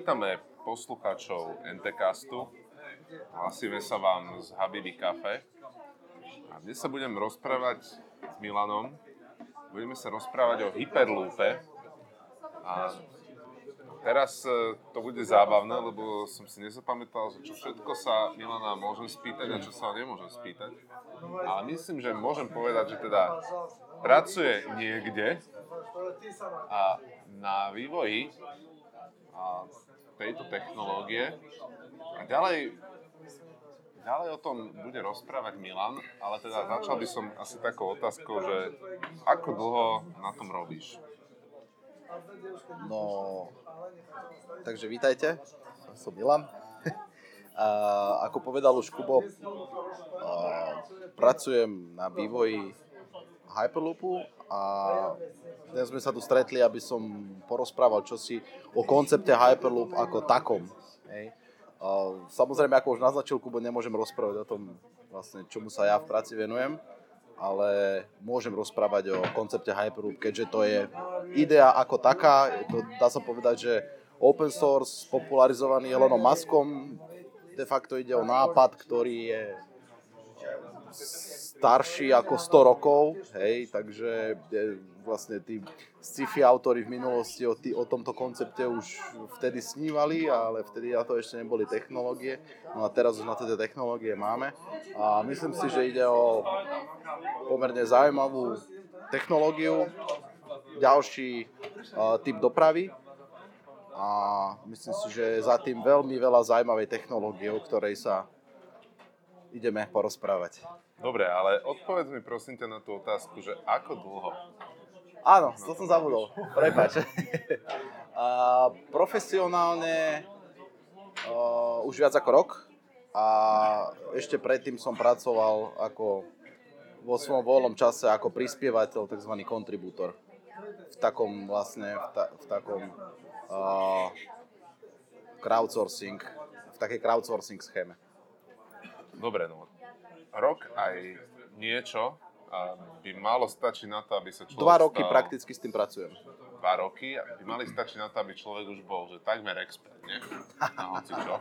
vítame poslucháčov NTCastu. Hlasíme sa vám z Habibi Cafe. A dnes sa budem rozprávať s Milanom. Budeme sa rozprávať o Hyperloope. A teraz e, to bude zábavné, lebo som si nezapamätal, že čo všetko sa Milana môžem spýtať a čo sa nemôžem spýtať. Ale myslím, že môžem povedať, že teda pracuje niekde a na vývoji a tejto technológie. A ďalej, ďalej o tom bude rozprávať Milan, ale teda začal by som asi takou otázkou, že ako dlho na tom robíš? No, takže vítajte, som Milan. A ako povedal už Kubo, pracujem na vývoji Hyperloopu a dnes sme sa tu stretli, aby som porozprával čosi o koncepte Hyperloop ako takom. Hej. Samozrejme, ako už naznačil Kubo, nemôžem rozprávať o tom, vlastne, čomu sa ja v práci venujem, ale môžem rozprávať o koncepte Hyperloop, keďže to je idea ako taká, to, dá sa povedať, že open source, popularizovaný Elonom Muskom, de facto ide o nápad, ktorý je starší ako 100 rokov, hej, takže vlastne tí sci-fi autory v minulosti o, tý, o tomto koncepte už vtedy snívali, ale vtedy na to ešte neboli technológie. No a teraz už na tieto technológie máme. A myslím si, že ide o pomerne zaujímavú technológiu, ďalší uh, typ dopravy. A myslím si, že za tým veľmi veľa zaujímavej technológie, o ktorej sa ideme porozprávať. Dobre, ale odpovedz mi prosím ťa na tú otázku, že ako dlho Áno, to som zabudol. Prepač. a, profesionálne uh, už viac ako rok a ešte predtým som pracoval ako vo svojom voľnom čase ako prispievateľ, tzv. kontribútor. V takom vlastne, v, ta, v takom uh, crowdsourcing, v takej crowdsourcing schéme. Dobre, no. Rok aj niečo by malo stačiť na to, aby sa človek Dva roky stal... prakticky s tým pracujem. Dva roky by mali stačiť na to, aby človek už bol, že takmer expert, nie? Na hoci čo.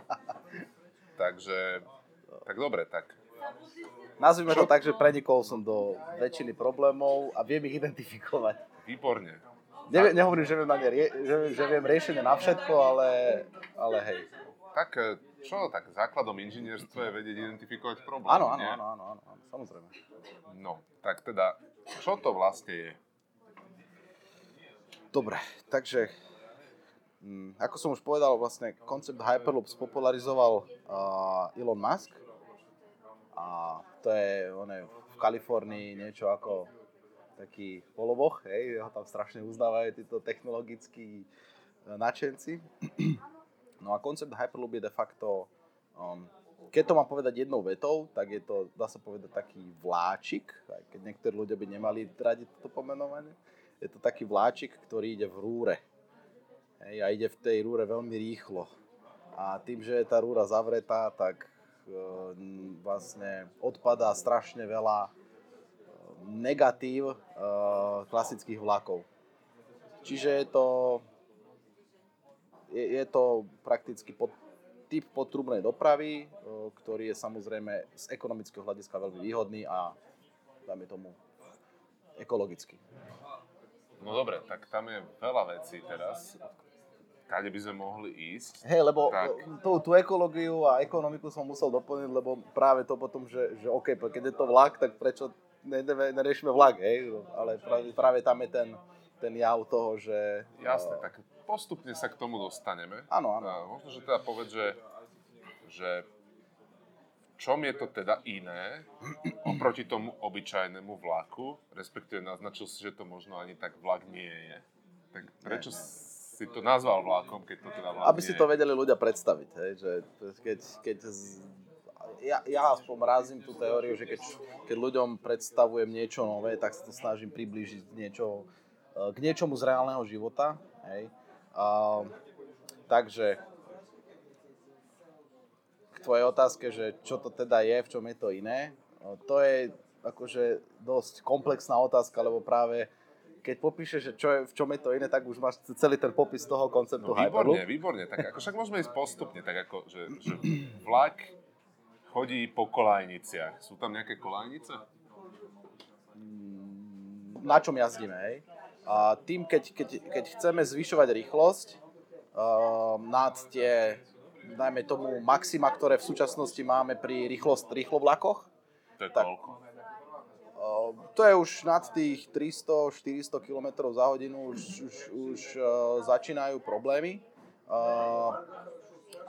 Takže, tak dobre, tak. Nazvime to tak, že prenikol som do väčšiny problémov a viem ich identifikovať. Výborne. Ne, nehovorím, že viem, na ne, že, že viem riešenie na všetko, ale, ale hej. Tak eh, čo, tak základom inžinierstva je vedieť identifikovať problém, Áno, áno, áno, áno, áno, áno, samozrejme. No, tak teda, čo to vlastne je? Dobre, takže hm, ako som už povedal, vlastne koncept Hyperloop spopularizoval uh, Elon Musk a to je on je v Kalifornii niečo ako taký polovoch, hej, ho tam strašne uznávajú títo technologickí uh, nadšenci. No a koncept Hyperloop je de facto um, keď to mám povedať jednou vetou, tak je to, dá sa povedať, taký vláčik, aj keď niektorí ľudia by nemali radi toto pomenovanie. Je to taký vláčik, ktorý ide v rúre. Hej, a ide v tej rúre veľmi rýchlo. A tým, že je tá rúra zavretá, tak e, vlastne odpadá strašne veľa e, negatív e, klasických vlakov. Čiže je to, je, je to prakticky pod, typ potrubnej dopravy, ktorý je samozrejme z ekonomického hľadiska veľmi výhodný a dáme tomu ekologicky. No dobre, tak tam je veľa vecí teraz, kade by sme mohli ísť. Hej, lebo tak... tú, tú ekológiu a ekonomiku som musel doplniť, lebo práve to potom, že, že OK, keď je to vlak, tak prečo neriešime vlak, hej? Ale práve, práve tam je ten, ten jav toho, že... Jasné, uh, tak postupne sa k tomu dostaneme. Áno, áno. A možno, že teda povedz, že, že v čom je to teda iné oproti tomu obyčajnému vlaku, respektíve naznačil si, že to možno ani tak vlak nie je. Tak prečo nie, nie. si to nazval vlakom, keď to teda vlak Aby si to vedeli ľudia predstaviť, hej, že keď, keď z, ja, ja aspoň razím tú teóriu, že keď, keď ľuďom predstavujem niečo nové, tak sa to snažím priblížiť niečo, k niečomu z reálneho života. Hej. Uh, takže k tvojej otázke, že čo to teda je, v čom je to iné, to je akože dosť komplexná otázka, lebo práve keď popíšeš, že čo je, v čom je to iné, tak už máš celý ten popis toho konceptu No výborne, Hyperloop. výborne. Tak ako však môžeme ísť postupne, tak ako, že, že vlak chodí po kolajniciach. Sú tam nejaké kolajnice? na čom jazdíme, hej. A tým, keď, keď, keď chceme zvyšovať rýchlosť uh, nad tie, dajme tomu, maxima, ktoré v súčasnosti máme pri rýchlost, rýchlovlakoch, To je Tak. uh, to je už nad tých 300-400 km za hodinu, už, už, už uh, začínajú problémy. Uh,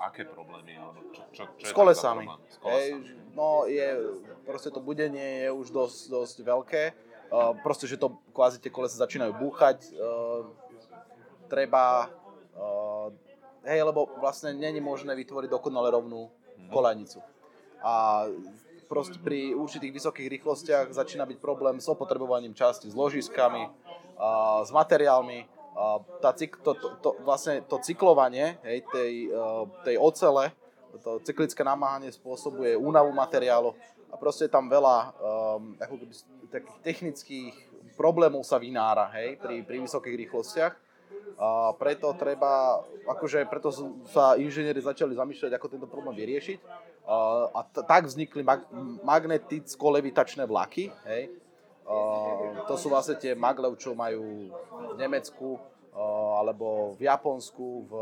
Aké problémy? Alebo čo, čo, čo je s kolesami. S kolesami. no je, proste to budenie je už dosť, dosť veľké. Uh, proste, že to kvázi tie kolesa začínajú búchať. Uh, treba, uh, hej, lebo vlastne není možné vytvoriť dokonale rovnú kolajnicu. A proste pri určitých vysokých rýchlostiach začína byť problém s opotrebovaním časti, s ložiskami, uh, s materiálmi. Uh, tá cyk, to, to, to, vlastne to cyklovanie hej, tej, uh, tej ocele, to cyklické namáhanie spôsobuje únavu materiálu a proste tam veľa um, takých technických problémov sa vynára hej, pri, pri vysokých rýchlostiach. A preto treba, akože preto sa inžinieri začali zamýšľať, ako tento problém vyriešiť. A, t- tak vznikli mag- magneticko-levitačné vlaky. Hej. A, to sú vlastne tie maglev, čo majú v Nemecku alebo v Japonsku, v,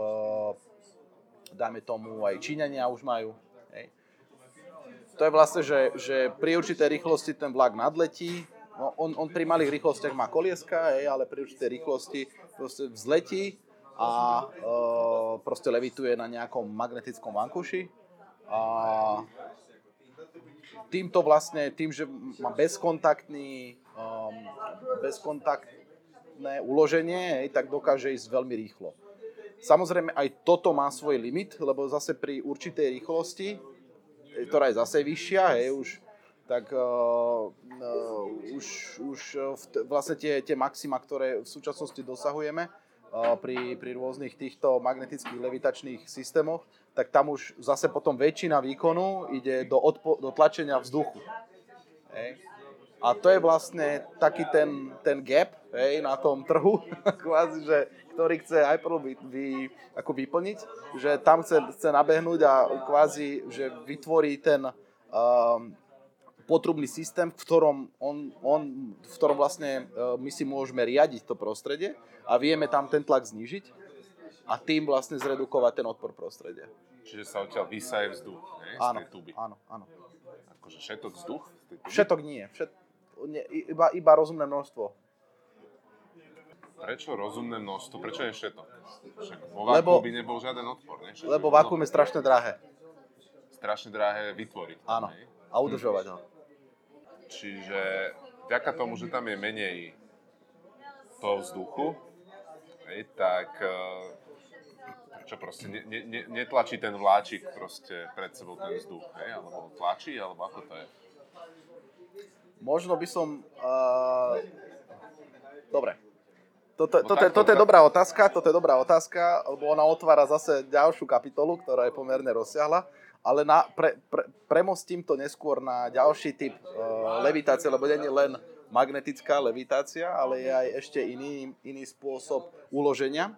dajme tomu aj Číňania už majú. To je vlastne, že, že pri určitej rýchlosti ten vlak nadletí, no on, on pri malých rýchlostiach má kolieska, hej, ale pri určitej rýchlosti proste vzletí a e, proste levituje na nejakom magnetickom vankuši. A týmto vlastne, tým, že má bezkontaktný, um, bezkontaktné uloženie, hej, tak dokáže ísť veľmi rýchlo. Samozrejme aj toto má svoj limit, lebo zase pri určitej rýchlosti, ktorá je zase vyššia, hej, už tak uh, už, už uh, v vlastne tie, tie maxima, ktoré v súčasnosti dosahujeme uh, pri, pri rôznych týchto magnetických levitačných systémoch, tak tam už zase potom väčšina výkonu ide do, odpo- do tlačenia vzduchu. Hej. A to je vlastne taký ten, ten gap hej, na tom trhu, kvázi, že, ktorý chce Hyperloop vy, vy, ako vyplniť, že tam chce, chce nabehnúť a kvázi, že vytvorí ten um, potrubný systém, v ktorom, on, on, v ktorom vlastne uh, my si môžeme riadiť to prostredie a vieme tam ten tlak znížiť a tým vlastne zredukovať ten odpor prostredia. Čiže sa odtiaľ vysaje vzduch, ne? z Áno, tej tuby. áno, áno. Akože všetok vzduch? Z? Všetok nie, všet, nie iba, iba rozumné množstvo. Prečo rozumné množstvo? Prečo je všetok? Však vo Lebo- by nebol žiaden odpor, ne? Lebo vakuum je strašne drahé. strašne drahé vytvoriť. Áno. hej? A udržovať ho. Čiže vďaka tomu, že tam je menej toho vzduchu, hej, tak eh, čo proste ne, ne, ne, netlačí ten vláčik proste pred sebou ten vzduch, hej? alebo tlačí, alebo ako to je? Možno by som... Uh, dobre. Toto, No toto, je- takto, toto je dobrá otázka, toto je dobrá otázka, lebo ona otvára zase ďalšiu kapitolu, ktorá je pomerne rozsiahla, ale na, pre, pre, premostím to neskôr na ďalší typ uh, levitácie, lebo nie je len magnetická levitácia, ale je aj ešte iný, iný spôsob uloženia,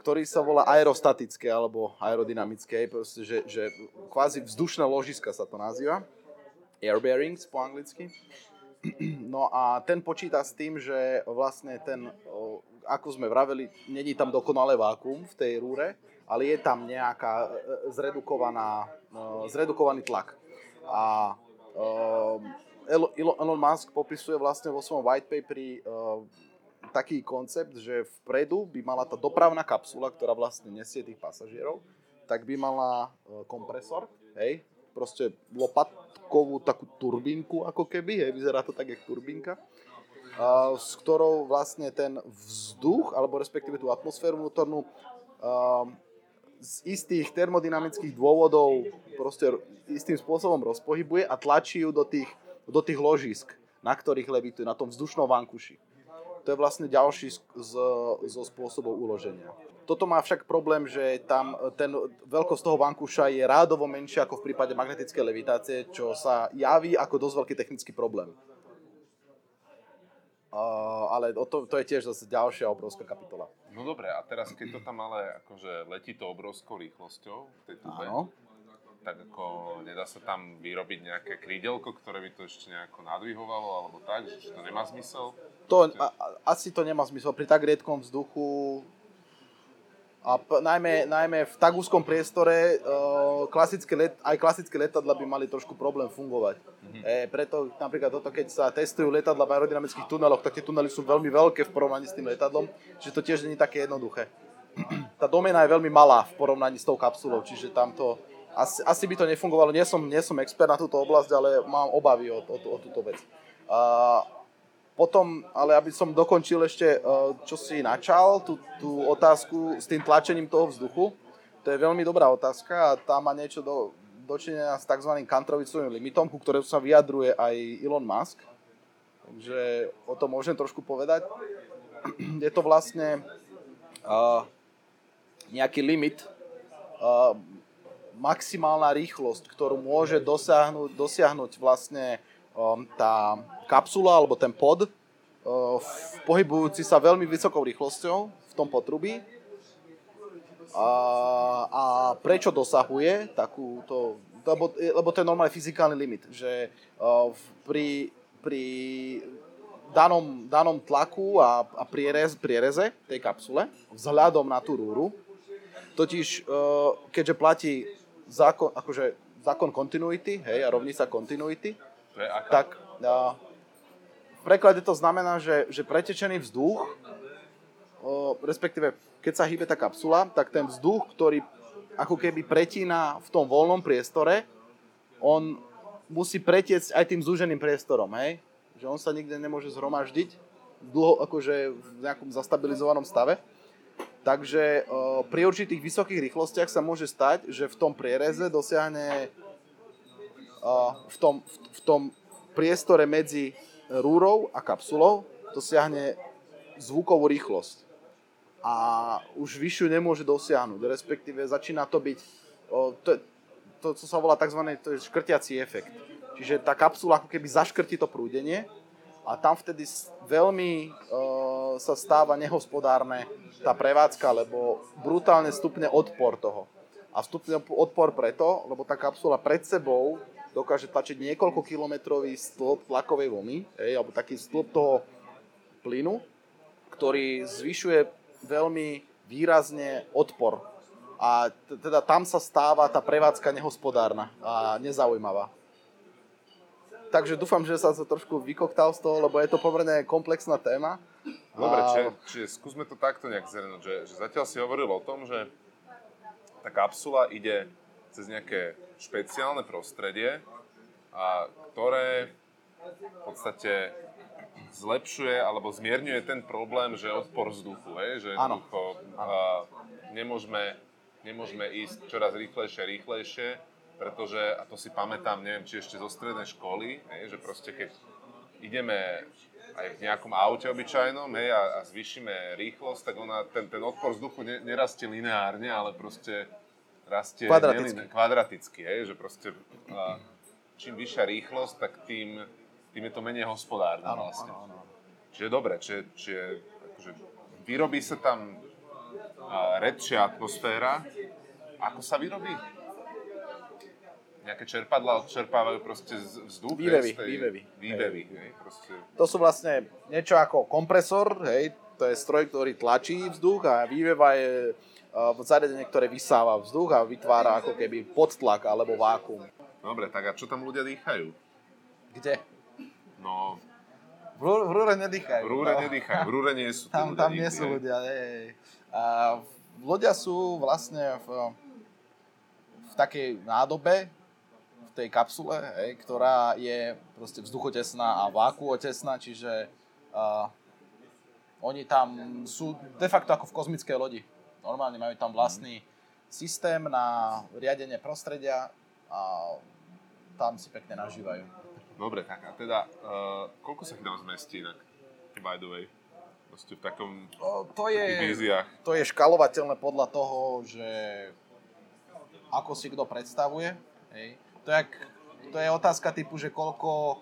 ktorý sa volá aerostatické alebo aerodynamické, proste, že, že kvázi vzdušné ložiska sa to nazýva air bearings po anglicky. No a ten počíta s tým, že vlastne ten, ako sme vraveli, není tam dokonalé vákuum v tej rúre, ale je tam nejaká e, zredukovaná, e, zredukovaný tlak. A e, Elon- Musk popisuje vlastne vo svojom white paperi e, taký koncept, že vpredu by mala tá dopravná kapsula, ktorá vlastne nesie tých pasažierov, tak by mala e, kompresor, hej, proste lopatkovú takú turbínku ako keby, hej, vyzerá to tak, jak turbínka, a, s ktorou vlastne ten vzduch, alebo respektíve tú atmosféru vnútornú, a, z istých termodynamických dôvodov proste istým spôsobom rozpohybuje a tlačí ju do tých, do tých ložisk, na ktorých levituje, na tom vzdušnom vankuši. To je vlastne ďalší zo spôsobov uloženia. Toto má však problém, že tam ten veľkosť toho vankúša je rádovo menšia ako v prípade magnetickej levitácie, čo sa javí ako dosť veľký technický problém. Uh, ale o to, to je tiež zase ďalšia obrovská kapitola. No dobre, a teraz keď to tam ale akože letí to obrovskou rýchlosťou v tej tube, Áno. tak ako nedá sa tam vyrobiť nejaké krídelko, ktoré by to ešte nejako nadvihovalo, alebo tak, že to nemá zmysel? To, a, asi to nemá zmysel. Pri tak riedkom vzduchu a p- najmä, najmä v tak úzkom priestore uh, klasické let, aj klasické letadla by mali trošku problém fungovať. Mm-hmm. E, preto napríklad toto, keď sa testujú letadla v aerodynamických tuneloch, tak tie tunely sú veľmi veľké v porovnaní s tým letadlom, čiže to tiež nie je také jednoduché. Tá domena je veľmi malá v porovnaní s tou kapsulou, čiže tamto asi, asi by to nefungovalo. Nie som, nie som expert na túto oblasť, ale mám obavy o, o, o túto vec. Uh, potom, ale aby som dokončil ešte, uh, čo si načal, tú, tú otázku s tým tlačením toho vzduchu, to je veľmi dobrá otázka a tá má niečo do, dočinenia s tzv. kantrovicovým limitom, ku ktorému sa vyjadruje aj Elon Musk. Takže o tom môžem trošku povedať. Je to vlastne uh, nejaký limit, uh, maximálna rýchlosť, ktorú môže dosiahnuť, dosiahnuť vlastne um, tá kapsula alebo ten pod, uh, pohybujúci sa veľmi vysokou rýchlosťou v tom potrubí. A, a prečo dosahuje takúto, lebo, lebo to je normálny fyzikálny limit, že v- pri, pri danom, danom tlaku a, a prierez, priereze tej kapsule, vzhľadom na tú rúru, totiž uh, keďže platí zákon, akože zákon continuity, hej, a rovnica continuity, To je aká? tak v preklade to znamená, že, že pretečený vzduch, uh, respektíve keď sa hýbe tá kapsula, tak ten vzduch, ktorý ako keby pretína v tom voľnom priestore, on musí pretiecť aj tým zúženým priestorom, hej? Že on sa nikde nemôže zhromaždiť dlho, akože v nejakom zastabilizovanom stave. Takže uh, pri určitých vysokých rýchlostiach sa môže stať, že v tom priereze dosiahne uh, v, tom, v, v tom priestore medzi rúrou a kapsulou dosiahne zvukovú rýchlosť. A už vyššiu nemôže dosiahnuť, respektíve začína to byť, to, to, co sa volá tzv. To škrtiací efekt. Čiže tá kapsula ako keby zaškrtí to prúdenie a tam vtedy veľmi uh, sa stáva nehospodárne tá prevádzka, lebo brutálne stupne odpor toho. A stupne odpor preto, lebo tá kapsula pred sebou dokáže tlačiť niekoľko kilometrový stĺp tlakovej vlny, hej, alebo taký stĺp toho plynu, ktorý zvyšuje veľmi výrazne odpor. A teda tam sa stáva tá prevádzka nehospodárna a nezaujímavá. Takže dúfam, že sa to trošku vykoktal z toho, lebo je to pomerne komplexná téma. Dobre, čiže, čiže skúsme to takto nejak zhrnúť, že, že zatiaľ si hovoril o tom, že tá kapsula ide cez nejaké špeciálne prostredie, a ktoré v podstate zlepšuje alebo zmierňuje ten problém, že odpor vzduchu, hej? že jednoducho nemôžeme, nemôžeme ísť čoraz rýchlejšie, rýchlejšie, pretože, a to si pamätám, neviem, či ešte zo strednej školy, hej, že proste keď ideme aj v nejakom aute obyčajnom hej, a, a zvýšime rýchlosť, tak ona, ten, ten odpor vzduchu ne, nerastie lineárne, ale proste rastie Kvadraticky. neline- kvadraticky hej, že proste a, čím vyššia rýchlosť, tak tým, tým je to menej hospodárne Áno, vlastne. áno, áno. Čiže dobre, čiže, čiže akože vyrobí sa tam a, redšia atmosféra. Ako sa vyrobí? Nejaké čerpadla odčerpávajú proste vzduch? hej, Vývevy, tej- vývevy. Vývevy, hej, proste. To sú vlastne niečo ako kompresor, hej, to je stroj, ktorý tlačí vzduch a výveva je zariadenie, ktoré vysáva vzduch a vytvára ako keby podtlak alebo vákuum. Dobre, tak a čo tam ľudia dýchajú? Kde? No, V, rú- v rúre nedýchajú. v rúre no. nedýchajú, v rúre nie sú Tam, ľudia tam nie sú ľudia. hej. A ľudia sú vlastne v, v takej nádobe, v tej kapsule, hej, ktorá je proste vzduchotesná a vákuotesná, čiže uh, oni tam sú de facto ako v kozmickej lodi. Normálne majú tam vlastný systém na riadenie prostredia a tam si pekne nažívajú. Dobre, tak a teda, uh, koľko sa ich tam zmestí inak? By the way. Proste v takom, O, to je... víziách. to je škalovateľné podľa toho, že ako si kto predstavuje. Hej. To, je, jak- to je otázka typu, že koľko,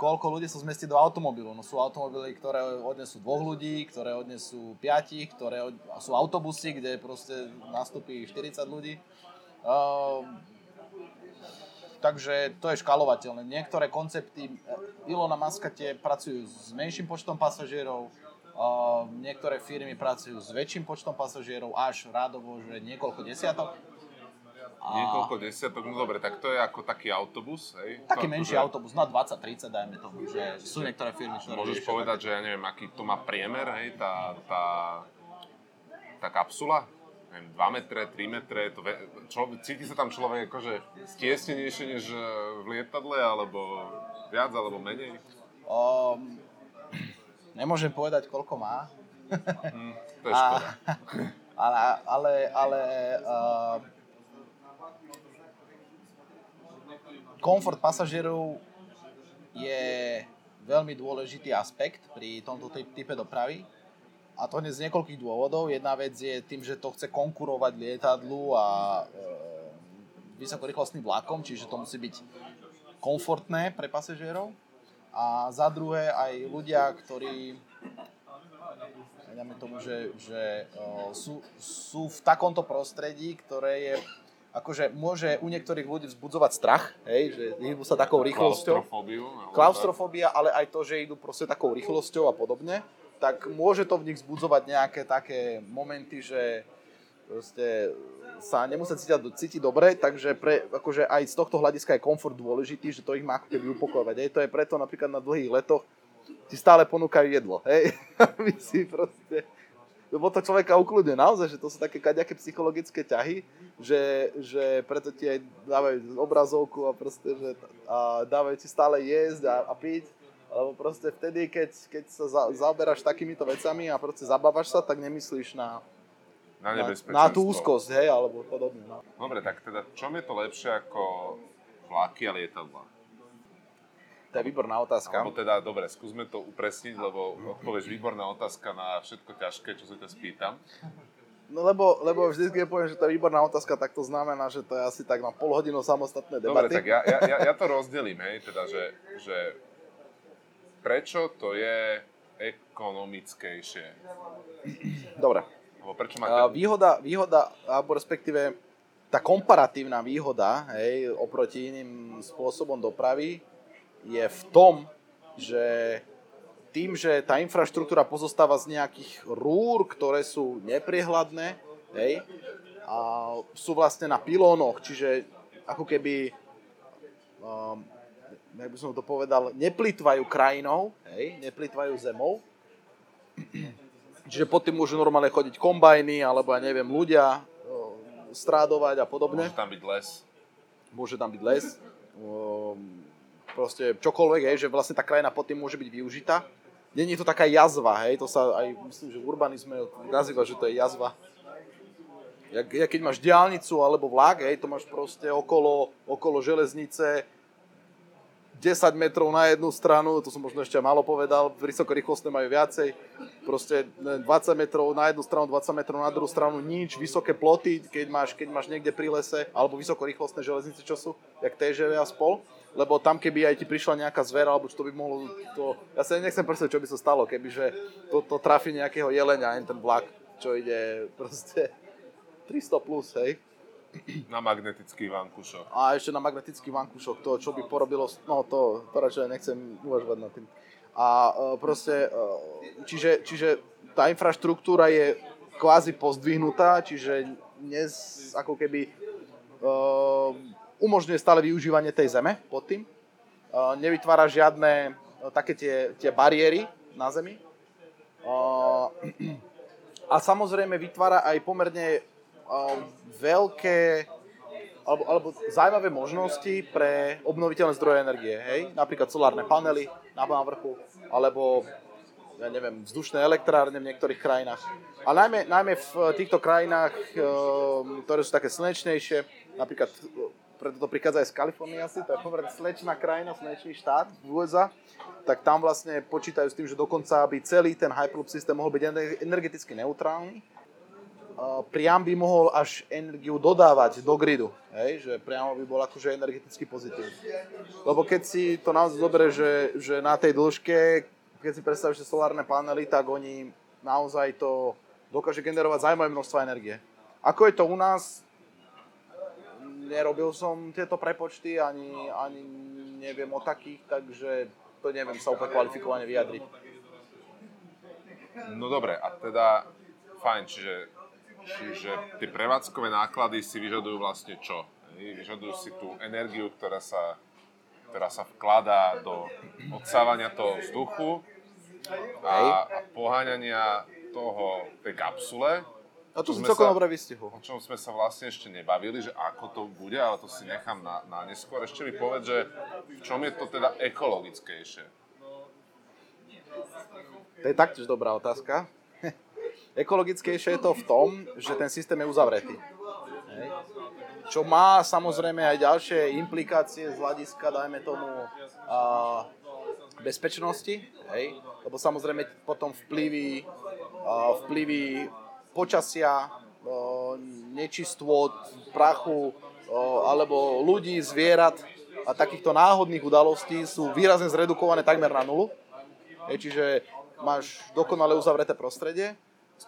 koľko ľudí sa zmestí do automobilu. No sú automobily, ktoré odnesú dvoch ľudí, ktoré odnesú piatich, ktoré od... sú autobusy, kde proste nastúpi 40 ľudí. Uh, takže to je škalovateľné. Niektoré koncepty eh, Ilona Maska tie pracujú s menším počtom pasažierov, uh, niektoré firmy pracujú s väčším počtom pasažierov, až rádovo, že niekoľko desiatok. A... Niekoľko desiatok, no dobre, tak to je ako taký autobus, hej? Taký to, menší že... autobus, na 20-30 dajme tomu, že sú niektoré firmy, ktoré Môžeš povedať, že ja neviem, aký to má priemer, hej, tá, tá, tá kapsula? Neviem, 2 metre, 3 metre, to ve... čo, cíti sa tam človek akože stiesnenejšie než eh, v lietadle, alebo viac, alebo menej? Um, nemôžem povedať, koľko má. Hmm, to je škoda. A, ale, ale, ale uh, komfort pasažierov je veľmi dôležitý aspekt pri tomto type dopravy. A to z niekoľkých dôvodov. Jedna vec je tým, že to chce konkurovať lietadlu a e, vysokorýchlostným vlakom, čiže to musí byť komfortné pre pasažierov. A za druhé aj ľudia, ktorí tomu, že, že uh, sú, sú v takomto prostredí, ktoré je akože môže u niektorých ľudí vzbudzovať strach, hej, že hýbu sa takou rýchlosťou. Klaustrofóbia, ale aj to, že idú proste takou rýchlosťou a podobne, tak môže to v nich vzbudzovať nejaké také momenty, že proste sa nemusia cítiť, cítiť dobre, takže pre, akože aj z tohto hľadiska je komfort dôležitý, že to ich má ako keby upokojovať. Hej. To je preto napríklad na dlhých letoch ti stále ponúkajú jedlo. Hej. My si proste lebo to človeka ukludne naozaj, že to sú také kaďaké psychologické ťahy, že, že preto ti aj dávajú obrazovku a proste, že a dávajú ti stále jesť a, a piť, lebo proste vtedy, keď, keď sa za, zaoberáš takýmito vecami a proste zabávaš sa, tak nemyslíš na, na, na, na tú úzkosť, hej, alebo podobne. No. Dobre, tak teda čom je to lepšie ako vlaky a lietadla? To je výborná otázka. Alebo teda, dobre, skúsme to upresniť, lebo odpovieš výborná otázka na všetko ťažké, čo sa ťa spýtam. No lebo, lebo vždy, keď poviem, že to je výborná otázka, tak to znamená, že to je asi tak na pol hodinu samostatné debaty. Dobre, tak ja, ja, ja to rozdelím, hej, teda, že, že prečo to je ekonomickejšie? Dobre. Lebo prečo máte... Výhoda, výhoda, alebo respektíve tá komparatívna výhoda, hej, oproti iným spôsobom dopravy, je v tom, že tým, že tá infraštruktúra pozostáva z nejakých rúr, ktoré sú nepriehľadné, hej, a sú vlastne na pilónoch, čiže ako keby, um, jak by som to povedal, neplýtvajú krajinou, hej, neplýtvajú zemou. Čiže pod tým môžu normálne chodiť kombajny, alebo ja neviem, ľudia um, strádovať a podobne. Môže tam byť les. Môže tam byť les. Um, proste čokoľvek, hej, že vlastne tá krajina pod tým môže byť využitá. Není to taká jazva, hej, to sa aj, myslím, že v urbanizme nazýva, že to je jazva. Jak, jak keď máš diálnicu alebo vlak, hej, to máš proste okolo, okolo železnice 10 metrov na jednu stranu, to som možno ešte málo povedal, vysokorýchlostné majú viacej, proste 20 metrov na jednu stranu, 20 metrov na druhú stranu, nič, vysoké ploty, keď máš, keď máš niekde pri lese, alebo vysokorýchlostné železnice, čo sú, jak TŽV a spol lebo tam keby aj ti prišla nejaká zvera, alebo čo to by mohlo, to, ja sa nechcem predstaviť, čo by sa stalo, kebyže to, to trafi nejakého jelenia, ten vlak, čo ide proste 300 plus, hej. Na magnetický vankušok. A ešte na magnetický vankušok, to, čo by porobilo, no to, to radšej nechcem uvažovať nad tým. A uh, proste, uh, čiže, čiže tá infraštruktúra je kvázi pozdvihnutá, čiže dnes ako keby uh, umožňuje stále využívanie tej zeme pod tým. Nevytvára žiadne také tie, tie bariéry na zemi. A samozrejme vytvára aj pomerne veľké alebo, alebo zaujímavé možnosti pre obnoviteľné zdroje energie. Hej? Napríklad solárne panely na vrchu, alebo ja neviem, vzdušné elektrárne v niektorých krajinách. A najmä, najmä v týchto krajinách, ktoré sú také slnečnejšie, napríklad preto to prichádza aj z Kalifornie asi, to je pomerne slečná krajina, slečný štát v USA, tak tam vlastne počítajú s tým, že dokonca by celý ten Hyperloop systém mohol byť energeticky neutrálny. priam by mohol až energiu dodávať do gridu. Hej? Že priamo by bol akože energeticky pozitívny. Lebo keď si to naozaj zoberie, že, že na tej dĺžke, keď si predstavíš solárne panely, tak oni naozaj to dokáže generovať zaujímavé množstvo energie. Ako je to u nás, nerobil som tieto prepočty, ani, ani neviem o takých, takže to neviem sa úplne kvalifikovane vyjadriť. No dobre, a teda fajn, čiže, čiže tie prevádzkové náklady si vyžadujú vlastne čo? Vyžadujú si tú energiu, ktorá sa, ktorá sa vkladá do odsávania toho vzduchu a, a poháňania toho, tej kapsule. A tu si celkom dobre vystihol. O čom sme sa vlastne ešte nebavili, že ako to bude, ale to si nechám na, na neskôr. Ešte mi povedz, že v čom je to teda ekologickejšie? To je taktiež dobrá otázka. Ekologickejšie je to v tom, že ten systém je uzavretý. Hej. Čo má samozrejme aj ďalšie implikácie z hľadiska, dajme tomu, a, bezpečnosti, hej? lebo samozrejme potom vplyvy, a, vplyvy počasia, nečistôt, prachu, alebo ľudí, zvierat a takýchto náhodných udalostí sú výrazne zredukované takmer na nulu. Hej, čiže máš dokonale uzavreté prostredie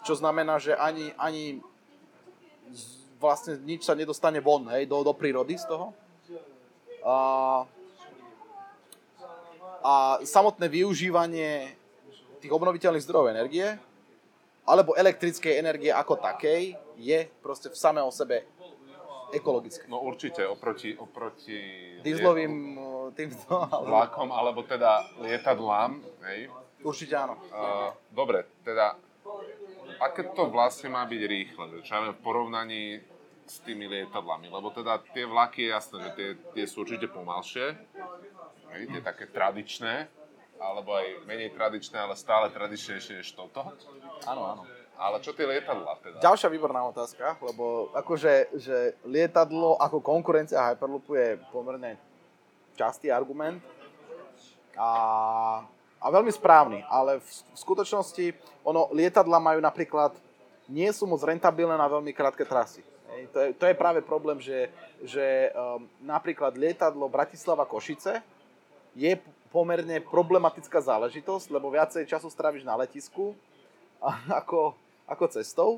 čo znamená, že ani, ani vlastne nič sa nedostane von hej, do, do prírody z toho. A, a samotné využívanie tých obnoviteľných zdrojov energie alebo elektrickej energie ako takej je proste v samé o sebe ekologické. No určite, oproti, oproti dieselovým týmto... Vlakom, alebo teda lietadlám, hej? Určite áno. Uh, dobre, teda aké to vlastne má byť rýchle? Čo ja v porovnaní s tými lietadlami, lebo teda tie vlaky je jasné, že tie, tie sú určite pomalšie, hej, tie také tradičné, alebo aj menej tradičné, ale stále tradičnejšie než toto. Áno, áno. Ale čo tie lietadla teda? Ďalšia výborná otázka, lebo akože že lietadlo ako konkurencia Hyperloopu je pomerne častý argument. A a veľmi správny, ale v, v skutočnosti ono, lietadla majú napríklad, nie sú moc rentabilné na veľmi krátke trasy. To, je, to je práve problém, že, že um, napríklad lietadlo Bratislava-Košice je pomerne problematická záležitosť, lebo viacej času stráviš na letisku ako, ako cestou.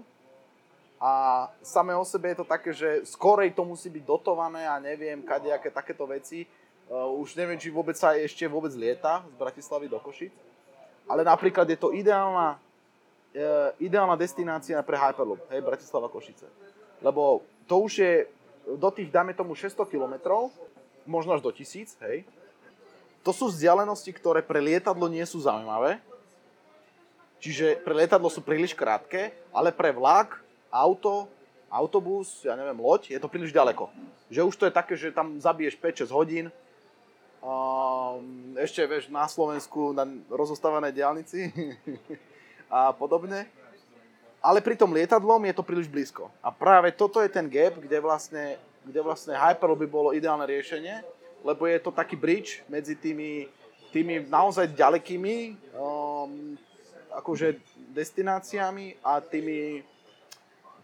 A samé o sebe je to také, že skorej to musí byť dotované a neviem, kadejaké takéto veci Uh, už neviem, či vôbec sa ešte vôbec lieta z Bratislavy do Košic. Ale napríklad je to ideálna, uh, ideálna destinácia pre Hyperloop, hej, Bratislava Košice. Lebo to už je do tých, dáme tomu, 600 km, možno až do 1000, hej. To sú vzdialenosti, ktoré pre lietadlo nie sú zaujímavé. Čiže pre lietadlo sú príliš krátke, ale pre vlak, auto, autobus, ja neviem, loď, je to príliš ďaleko. Že už to je také, že tam zabiješ 5-6 hodín, ešte, vieš, na Slovensku, na rozostávanej diálnici a podobne. Ale pri tom lietadlom je to príliš blízko. A práve toto je ten gap, kde vlastne, kde vlastne Hyperloop by bolo ideálne riešenie, lebo je to taký bridge medzi tými, tými naozaj ďalekými um, akože destináciami a tými,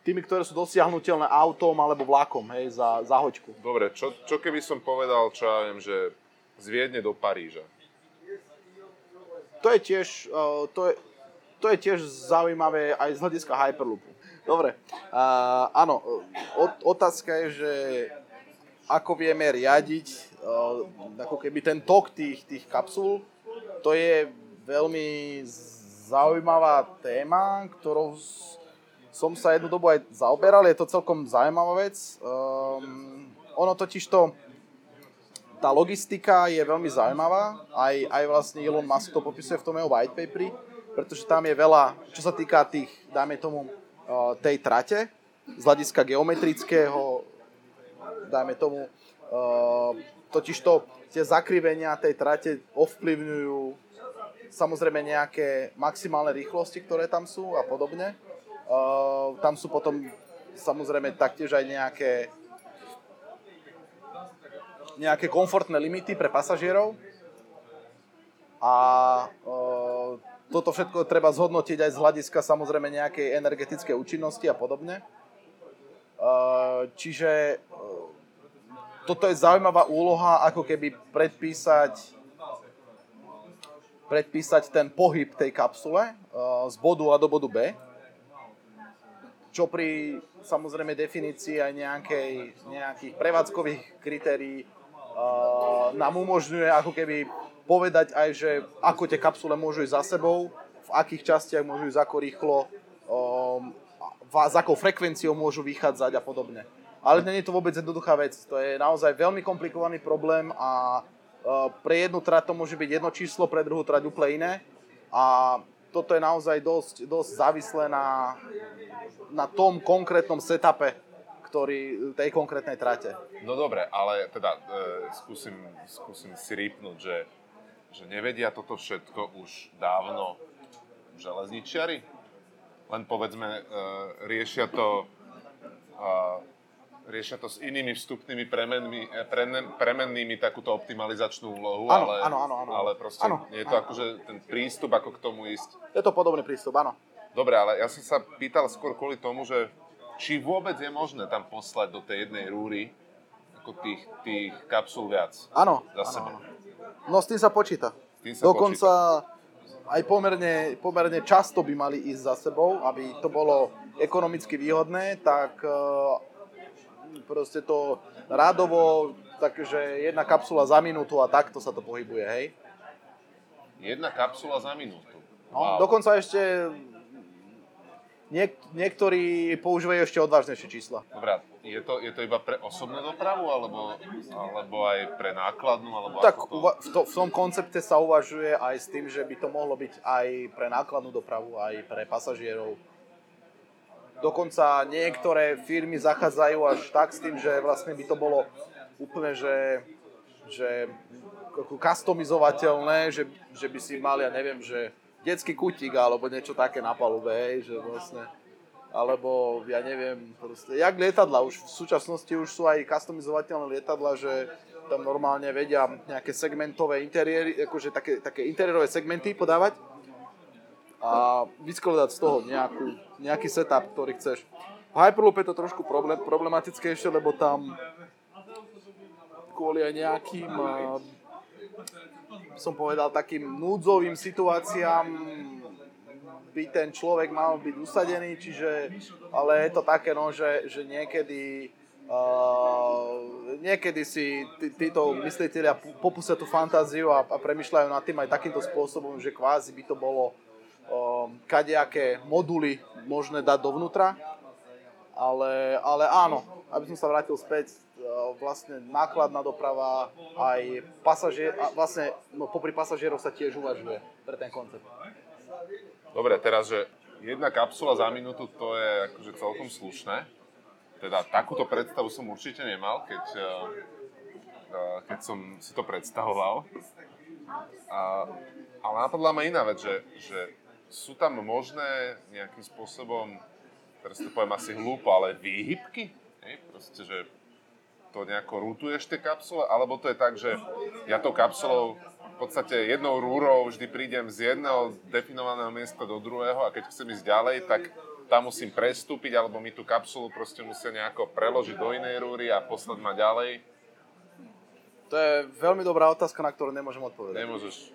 tými, ktoré sú dosiahnutelné autom alebo vlakom, hej, za, za hoďku. Dobre, čo, čo keby som povedal, čo ja viem, že z Viedne do Paríža. To je tiež, uh, to je, to je tiež zaujímavé aj z hľadiska Hyperloopu. Dobre, uh, áno, otázka je, že ako vieme riadiť uh, ako keby ten tok tých, tých kapsul, to je veľmi zaujímavá téma, ktorou som sa jednu dobu aj zaoberal, je to celkom zaujímavá vec. Um, ono totiž to, tá logistika je veľmi zaujímavá, aj, aj vlastne Elon Musk to popisuje v tom jeho white paperi, pretože tam je veľa, čo sa týka tých, dáme tomu, uh, tej trate, z hľadiska geometrického, dajme tomu, uh, totižto tie zakrivenia tej trate ovplyvňujú samozrejme nejaké maximálne rýchlosti, ktoré tam sú a podobne. Uh, tam sú potom samozrejme taktiež aj nejaké nejaké komfortné limity pre pasažierov a toto všetko treba zhodnotiť aj z hľadiska samozrejme nejakej energetickej účinnosti a podobne. Čiže toto je zaujímavá úloha, ako keby predpísať predpísať ten pohyb tej kapsule z bodu A do bodu B, čo pri samozrejme definícii aj nejakej, nejakých prevádzkových kritérií nám umožňuje ako keby povedať aj, že ako tie kapsule môžu ísť za sebou, v akých častiach môžu ísť ako rýchlo, s akou frekvenciou môžu vychádzať a podobne. Ale nie je to vôbec jednoduchá vec. To je naozaj veľmi komplikovaný problém a uh, pre jednu trať to môže byť jedno číslo, pre druhú trať úplne iné. A toto je naozaj dosť, dosť závislé na, na tom konkrétnom setupe, ktorý, tej konkrétnej trate. No dobre, ale teda e, skúsim, skúsim si rýpnuť, že že nevedia toto všetko už dávno železničiari? Len povedzme, e, riešia to riešia to s inými vstupnými premenmi, e, premen, premennými takúto optimalizačnú úlohu, áno, ale, áno, áno, áno. ale proste áno, nie je to akože ten prístup, ako k tomu ísť. Je to podobný prístup, áno. Dobre, ale ja som sa pýtal skôr kvôli tomu, že či vôbec je možné tam poslať do tej jednej rúry ako tých, tých kapsul viac áno, za seba. No s tým sa počíta. tým sa Dokonca počíta. aj pomerne, pomerne často by mali ísť za sebou, aby to bolo ekonomicky výhodné, tak e, proste to rádovo, takže jedna kapsula za minútu a takto sa to pohybuje, hej. Jedna kapsula za minútu. No, Dokonca ešte niek- niektorí používajú ešte odvážnejšie čísla. Dobre, je to, je to iba pre osobnú dopravu, alebo, alebo aj pre nákladnú? Alebo Tak to... uva- v, to, v tom koncepte sa uvažuje aj s tým, že by to mohlo byť aj pre nákladnú dopravu, aj pre pasažierov. Dokonca niektoré firmy zachádzajú až tak s tým, že vlastne by to bolo úplne, že, že customizovateľné, že, že by si mali, ja neviem, že detský kutík alebo niečo také na palube, že vlastne alebo ja neviem, proste, jak lietadla, už v súčasnosti už sú aj customizovateľné lietadla, že tam normálne vedia nejaké segmentové interiéry, akože také, také interiérové segmenty podávať a vyskladať z toho nejakú, nejaký setup, ktorý chceš. V Hyperloop je to trošku problem, problematickejšie, lebo tam kvôli aj nejakým, uh, som povedal, takým núdzovým situáciám by ten človek mal byť usadený, čiže, ale je to také, no, že, že niekedy Uh, niekedy si tí, títo mysliteľia popusia tú fantáziu a, a premyšľajú nad tým aj takýmto spôsobom, že kvázi by to bolo um, kadejaké moduly možné dať dovnútra. Ale, ale áno, aby som sa vrátil späť, uh, vlastne nákladná doprava aj pasažier, vlastne no, popri pasažierov sa tiež uvažuje pre ten koncept. Dobre, teraz, že jedna kapsula za minútu, to je akože celkom slušné. Teda takúto predstavu som určite nemal, keď, eh, eh, keď som si to predstavoval. A, ale napadla ma iná vec, že, že sú tam možné nejakým spôsobom, teraz to poviem asi hlúpo, ale výhybky? Hej? Proste, že to nejako rutuješ tie kapsule, alebo to je tak, že ja tou kapsulou v podstate jednou rúrou vždy prídem z jedného definovaného miesta do druhého a keď chcem ísť ďalej, tak tam musím prestúpiť, alebo mi tú kapsulu proste musia nejako preložiť do inej rúry a poslať ma ďalej. To je veľmi dobrá otázka, na ktorú nemôžem odpovedať. Nemôžeš.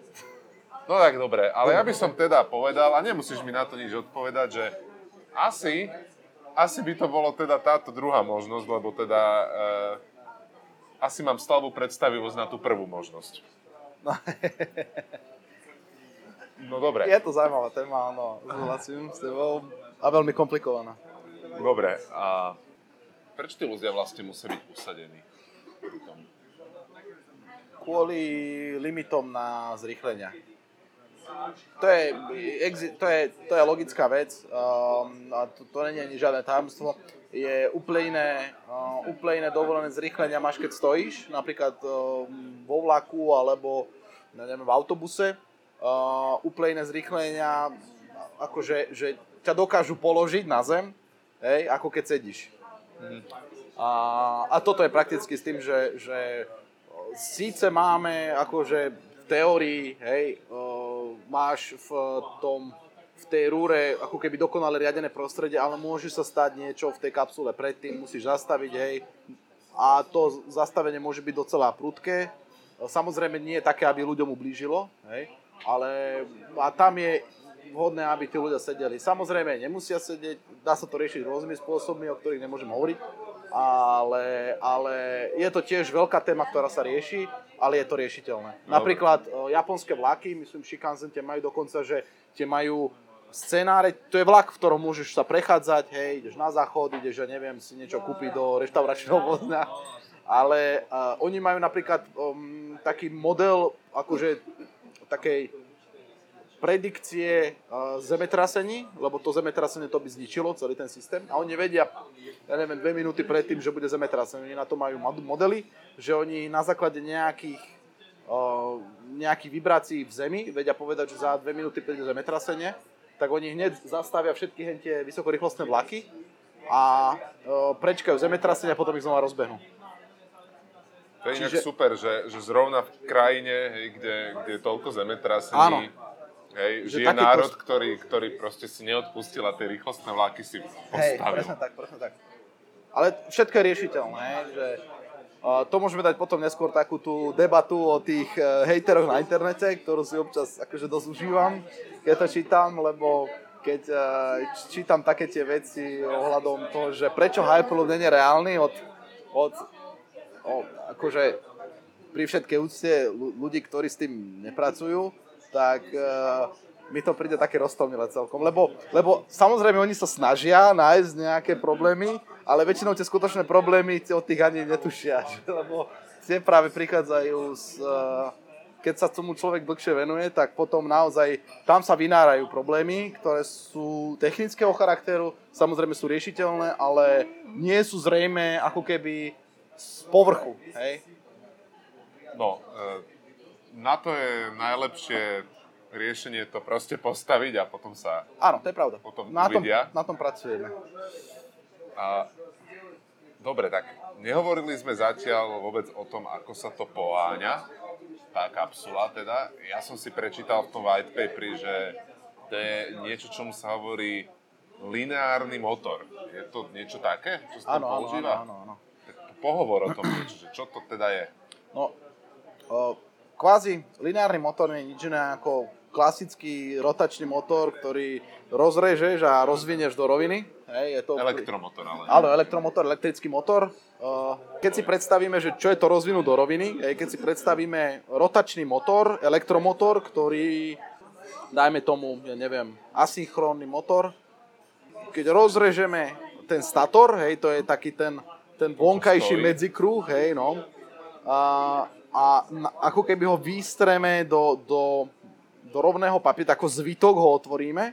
No tak dobre, ale ja by som teda povedal, a nemusíš mi na to nič odpovedať, že asi, asi by to bolo teda táto druhá možnosť, lebo teda e, asi mám stavbu predstavivosť na tú prvú možnosť. No. No dobre. Je to zaujímavá téma, áno, súhlasím s tebou. A veľmi komplikovaná. Dobre, a prečo tí ľudia vlastne musia byť usadení? Kvôli limitom na zrýchlenia. To je, to je, to je logická vec um, a to, to nie je žiadne tajomstvo. Je úplne iné, uh, úplne iné dovolené zrýchlenia máš, keď stojíš, napríklad um, vo vlaku alebo neviem, v autobuse. Uh, úplne iné zrýchlenia, akože že ťa dokážu položiť na zem, hej, ako keď sedíš. A, a toto je prakticky s tým, že, že síce máme akože v teórii, hej, o, máš v tom v tej rúre ako keby dokonale riadené prostredie, ale môže sa stať niečo v tej kapsule predtým, musíš zastaviť, hej. A to zastavenie môže byť docela prudké. Samozrejme nie je také, aby ľuďom ublížilo, hej. Ale a tam je vhodné, aby tí ľudia sedeli. Samozrejme, nemusia sedieť, dá sa to riešiť rôznymi spôsobmi, o ktorých nemôžem hovoriť, ale, ale je to tiež veľká téma, ktorá sa rieši, ale je to riešiteľné. Dobre. Napríklad japonské vlaky, myslím, Shinkansen tie majú dokonca, že tie majú scenáre, to je vlak, v ktorom môžeš sa prechádzať, hej, ideš na záchod, ideš, ja neviem, si niečo kúpiť do reštauračného vozna, ale uh, oni majú napríklad um, taký model, akože takej predikcie uh, zemetrasení, lebo to zemetrasenie to by zničilo celý ten systém a oni vedia, ja neviem, dve minúty predtým, že bude zemetrasenie. Oni na to majú modely, že oni na základe nejakých uh, nejakých vibrácií v zemi vedia povedať, že za dve minúty príde zemetrasenie tak oni hneď zastavia všetky tie vysokorýchlostné vlaky a e, prečkajú zemetrasenia a potom ich znova rozbehnú. To je Čiže... super, že, že zrovna v krajine, hej, kde, kde je toľko zemetrasení, hej, žije národ, pos... ktorý, ktorý proste si neodpustil a tie rýchlostné vlaky si postavil. Hej, presne tak, presne tak. Ale všetko je riešiteľné, že to môžeme dať potom neskôr takú tú debatu o tých e, hejteroch na internete, ktorú si občas akože dosť užívam, keď to čítam, lebo keď e, čítam také tie veci ohľadom toho, že prečo Hyperloop nie je reálny od, od, od akože pri všetkej úcte ľudí, ktorí s tým nepracujú, tak uh, mi to príde také roztomilé celkom. Lebo, lebo samozrejme oni sa snažia nájsť nejaké problémy, ale väčšinou tie skutočné problémy od tých ani netušia, lebo tie práve prichádzajú z, eh, keď sa tomu človek dlhšie venuje, tak potom naozaj tam sa vynárajú problémy, ktoré sú technického charakteru, samozrejme sú riešiteľné, ale nie sú zrejme ako keby z povrchu. Hej? No, eh, na to je najlepšie riešenie to proste postaviť a potom sa... Áno, to je pravda. Potom na, tom, na tom pracujeme. A, dobre, tak nehovorili sme zatiaľ vôbec o tom, ako sa to poháňa, tá kapsula teda. Ja som si prečítal v tom white paperi, že to je niečo, čomu sa hovorí lineárny motor. Je to niečo také, čo sa tam používa? Áno, áno, áno. Pohovor o tom niečo, že čo to teda je. No, o, kvázi lineárny motor nie je nič iné ako klasický rotačný motor, ktorý rozrežeš a rozvinieš do roviny. Hej, je to... Elektromotor, ale... Áno, elektromotor, elektrický motor. Keď si predstavíme, že čo je to rozvinúť do roviny, hej, keď si predstavíme rotačný motor, elektromotor, ktorý, dajme tomu, ja neviem, asynchrónny motor, keď rozrežeme ten stator, hej, to je taký ten, ten vonkajší medzikruh, hej, no, a, a ako keby ho výstreme do, do do rovného papiera, ako zvitok ho otvoríme,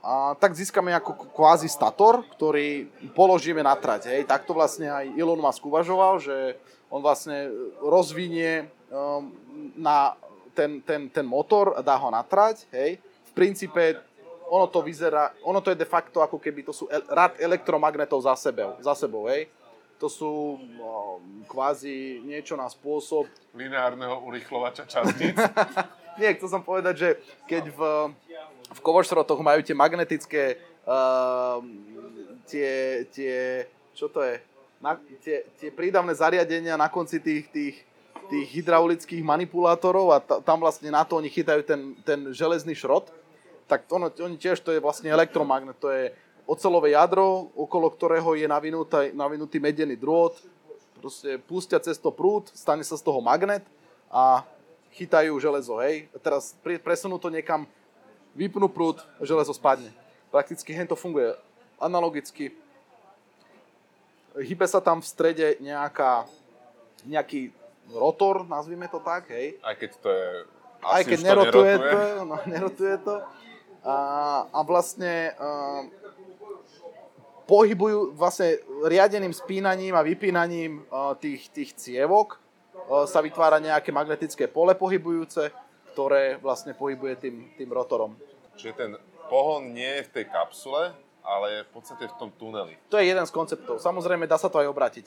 a tak získame ako kvázi stator, ktorý položíme na trať. Hej. Takto vlastne aj Elon Musk uvažoval, že on vlastne rozvinie um, na ten, ten, ten motor a dá ho na trať. Hej. V princípe ono to vyzerá, ono to je de facto ako keby to sú rad elektromagnetov za sebou, za sebou hej. To sú um, kvázi niečo na spôsob... Lineárneho urychlovača častíc. Nie, chcel som povedať, že keď v, v kovošrotoch majú tie magnetické uh, tie, tie, čo to je, na, tie, tie prídavné zariadenia na konci tých, tých, tých hydraulických manipulátorov a t- tam vlastne na to oni chytajú ten, ten železný šrot, tak to, oni tiež, to je vlastne elektromagnet, to je ocelové jadro, okolo ktorého je navinutý, navinutý medený drôt, proste pustia cez to prúd, stane sa z toho magnet a chytajú železo, hej. A teraz presunú to niekam, vypnú prúd, železo spadne. Prakticky hen to funguje analogicky. Hybe sa tam v strede nejaká, nejaký rotor, nazvime to tak, hej. Aj keď to je... Asi Aj keď nerotuje to, nerotuje. to, no, nerotuje to. A, a vlastne a, pohybujú vlastne riadeným spínaním a vypínaním a, tých, tých cievok sa vytvára nejaké magnetické pole pohybujúce, ktoré vlastne pohybuje tým, tým rotorom. Čiže ten pohon nie je v tej kapsule, ale je v podstate v tom tuneli. To je jeden z konceptov. Samozrejme, dá sa to aj obratiť.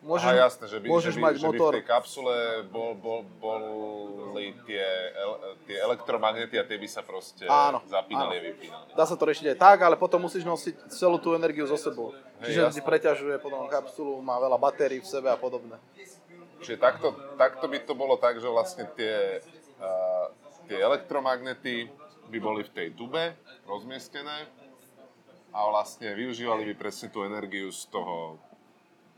Môžeš, Aha, jasné, že by, môžeš že by, mať že motor. by v tej kapsule bol, bol, boli tie, tie elektromagnety a tie by sa proste Áno, zapínali áno. a vypínali. Dá sa to riešiť aj tak, ale potom musíš nosiť celú tú energiu so sebou. Hej, Čiže jasné. ti preťažuje potom kapsulu, má veľa batérií v sebe a podobne. Čiže takto, takto by to bolo tak, že vlastne tie, uh, tie elektromagnety by boli v tej tube rozmiestnené a vlastne využívali by presne tú energiu z toho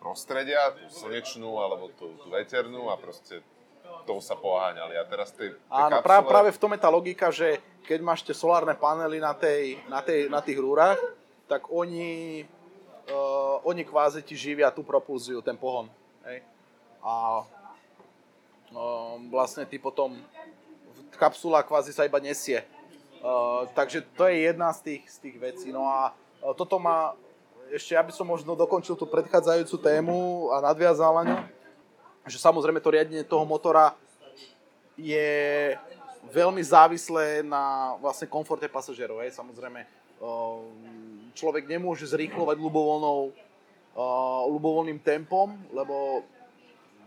prostredia, tú slnečnú alebo tú, tú veternú a proste tou sa poháňali. A teraz tie, tie Áno, kapsule... práve, práve v tom je tá logika, že keď máš tie solárne panely na, tej, na, tej, na tých rúrach, tak oni, uh, oni kvázi ti živia tú propulziu, ten pohon. Hej? A uh, vlastne ty potom kapsula kvázi sa iba nesie. Uh, takže to je jedna z tých, z tých vecí. No a uh, toto má, ešte ja by som možno dokončil tú predchádzajúcu tému a nadviazal na ňu, že samozrejme to riadenie toho motora je veľmi závislé na vlastne komforte pasažierov. Hej. Samozrejme, um, človek nemôže zrýchlovať ľubovoľnou, uh, ľubovoľným tempom, lebo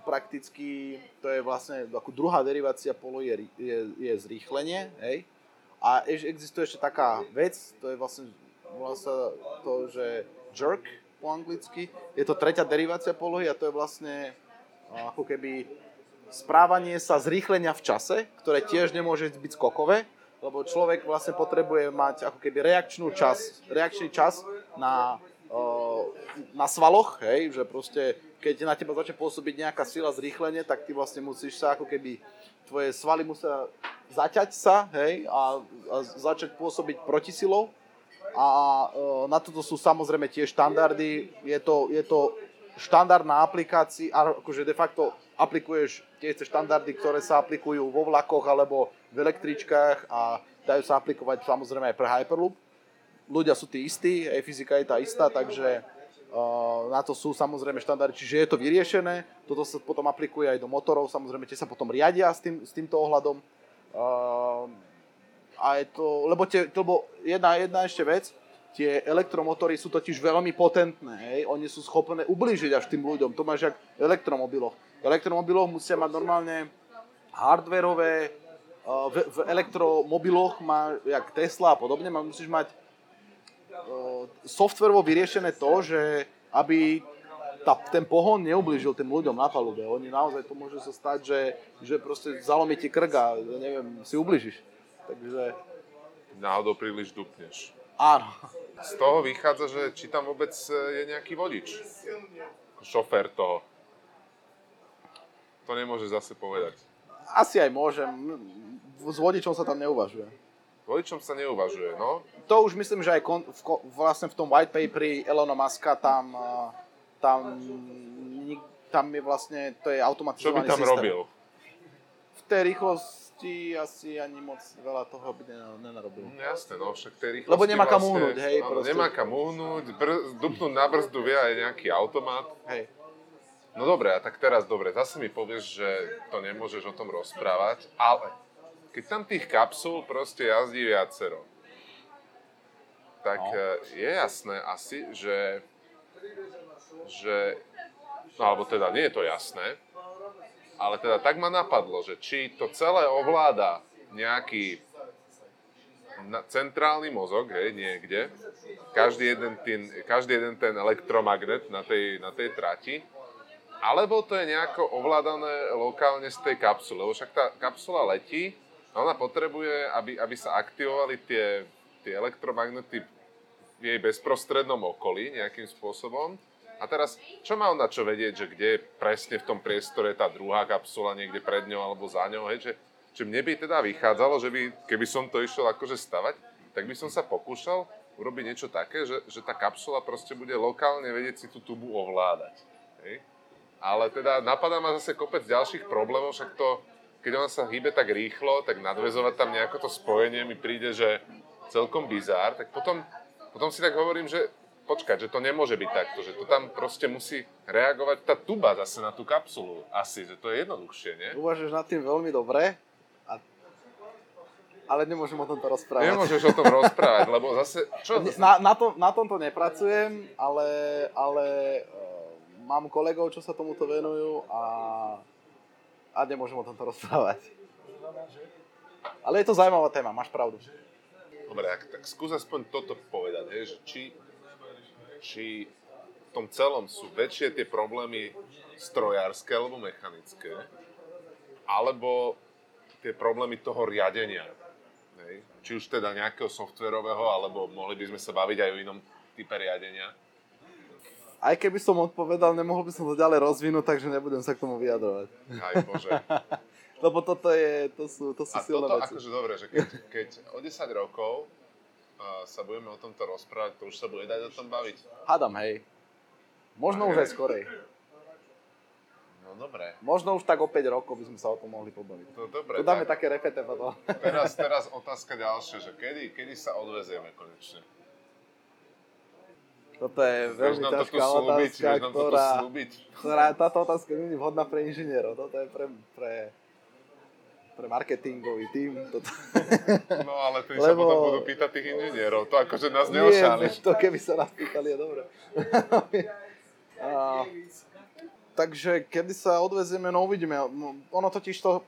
prakticky to je vlastne ako druhá derivácia polo je, je, je zrýchlenie. Hej. A existuje ešte taká vec, to je vlastne, volá sa to, že jerk po anglicky. Je to tretia derivácia polohy a to je vlastne uh, ako keby správanie sa zrýchlenia v čase, ktoré tiež nemôže byť skokové, lebo človek vlastne potrebuje mať ako keby reakčnú čas, reakčný čas na, na svaloch, hej, že proste keď na teba začne pôsobiť nejaká sila zrýchlenie, tak ty vlastne musíš sa ako keby, tvoje svaly musia zaťať sa, hej, a, a začať pôsobiť protisilou. A e, na toto sú samozrejme tie štandardy. Je to, je to štandard na aplikácii, a akože de facto aplikuješ tie štandardy, ktoré sa aplikujú vo vlakoch alebo v električkách a dajú sa aplikovať samozrejme aj pre Hyperloop. Ľudia sú tí istí, aj fyzika je tá istá, takže uh, na to sú samozrejme štandardy, čiže je to vyriešené. Toto sa potom aplikuje aj do motorov, samozrejme tie sa potom riadia s, tým, s týmto ohľadom. A je to, lebo, tie, lebo jedna, jedna ešte vec, tie elektromotory sú totiž veľmi potentné, hej? oni sú schopné ublížiť až tým ľuďom, to máš jak v elektromobiloch. V elektromobiloch musia mať normálne hardwareové, uh, v, v elektromobiloch má, jak Tesla a podobne, má, musíš mať softwarovo vyriešené to, že aby tá, ten pohon neublížil tým ľuďom na palube. Oni naozaj to môže sa stať, že, že proste zalomí ti krk a neviem, si ublížiš. Takže Náhodou príliš dupneš. áno. Z toho vychádza, že či tam vôbec e, je nejaký vodič. Šofér toho. To nemôže zase povedať. Asi aj môžem. S vodičom sa tam neuvažuje. Vodičom sa neuvažuje, no. To už myslím, že aj kon, v, vlastne v tom white paperi Elona Muska tam, uh, tam, tam je vlastne, to je Čo automatizovaný by tam systém. robil? V tej rýchlosti asi ani moc veľa toho by nena- nenarobil. Mm, Jasné, no však tej rýchlosti Lebo nemá kam vlastne, uhnúť, hej, proste. Nemá kam uhnúť, br- dupnúť na brzdu vie aj nejaký automat. Hej. No dobre, a tak teraz dobre, zase mi povieš, že to nemôžeš o tom rozprávať, ale keď tam tých kapsul proste jazdí viacero, tak No. no. je jasné asi, že, že, no alebo teda nie je to jasné, ale teda tak ma napadlo, že či to celé ovláda nejaký centrálny mozog, hej, niekde, každý jeden, ten, každý jeden ten elektromagnet na tej, na tej trati, alebo to je nejako ovládané lokálne z tej kapsule, lebo však tá kapsula letí. A ona potrebuje, aby, aby sa aktivovali tie, tie elektromagnety v jej bezprostrednom okolí nejakým spôsobom. A teraz, čo má ona čo vedieť, že kde presne v tom priestore tá druhá kapsula, niekde pred ňou alebo za ňou, hej, že, že mne by teda vychádzalo, že by, keby som to išiel akože stavať, tak by som sa pokúšal urobiť niečo také, že, že tá kapsula proste bude lokálne vedieť si tú tubu ovládať. Hej? Ale teda napadá ma zase kopec ďalších problémov, však to, keď ona sa hýbe tak rýchlo, tak nadvezovať tam nejako to spojenie mi príde, že celkom bizár, tak potom, potom si tak hovorím, že počkať, že to nemôže byť takto, že to tam proste musí reagovať tá tuba zase na tú kapsulu. Asi, že to je jednoduchšie, nie? Uvažuješ nad tým veľmi dobre, a... ale nemôžem o tomto rozprávať. Nemôžeš o tom rozprávať, lebo zase, čo? Na, na, tom, na tomto nepracujem, ale, ale uh, mám kolegov, čo sa tomuto venujú a, a nemôžem o tomto rozprávať. Ale je to zaujímavá téma, máš pravdu. Dobre, tak, tak skús aspoň toto povedať, hej, že či, či v tom celom sú väčšie tie problémy strojárske alebo mechanické, alebo tie problémy toho riadenia. Hej. Či už teda nejakého softverového, alebo mohli by sme sa baviť aj o inom type riadenia. Aj keby som odpovedal, nemohol by som to ďalej rozvinúť, takže nebudem sa k tomu vyjadrovať. Aj bože. Lebo toto je, to sú, to sú A silné toto veci. akože dobre, že keď, keď o 10 rokov sa budeme o tomto rozprávať, to už sa bude dať o tom baviť. Hádam, hej. Možno už aj skorej. No dobre. Možno už tak o 5 rokov by sme sa o tom mohli pobaviť. To dobre. To dáme tak také repete potom. teraz, teraz otázka ďalšia, že kedy, kedy sa odvezieme konečne? Toto je veľmi toto ťažká slúbiť? otázka, ktorá, ktorá, táto otázka nie je vhodná pre inžinierov. Toto je pre, pre, pre marketingový tím. Toto. No ale sa Lebo- potom budú pýtať tých inžinierov. To akože nás neošáliš. to keby sa nás pýtali, je dobre. A, takže kedy sa odvezieme, no uvidíme. No, Ono totiž to,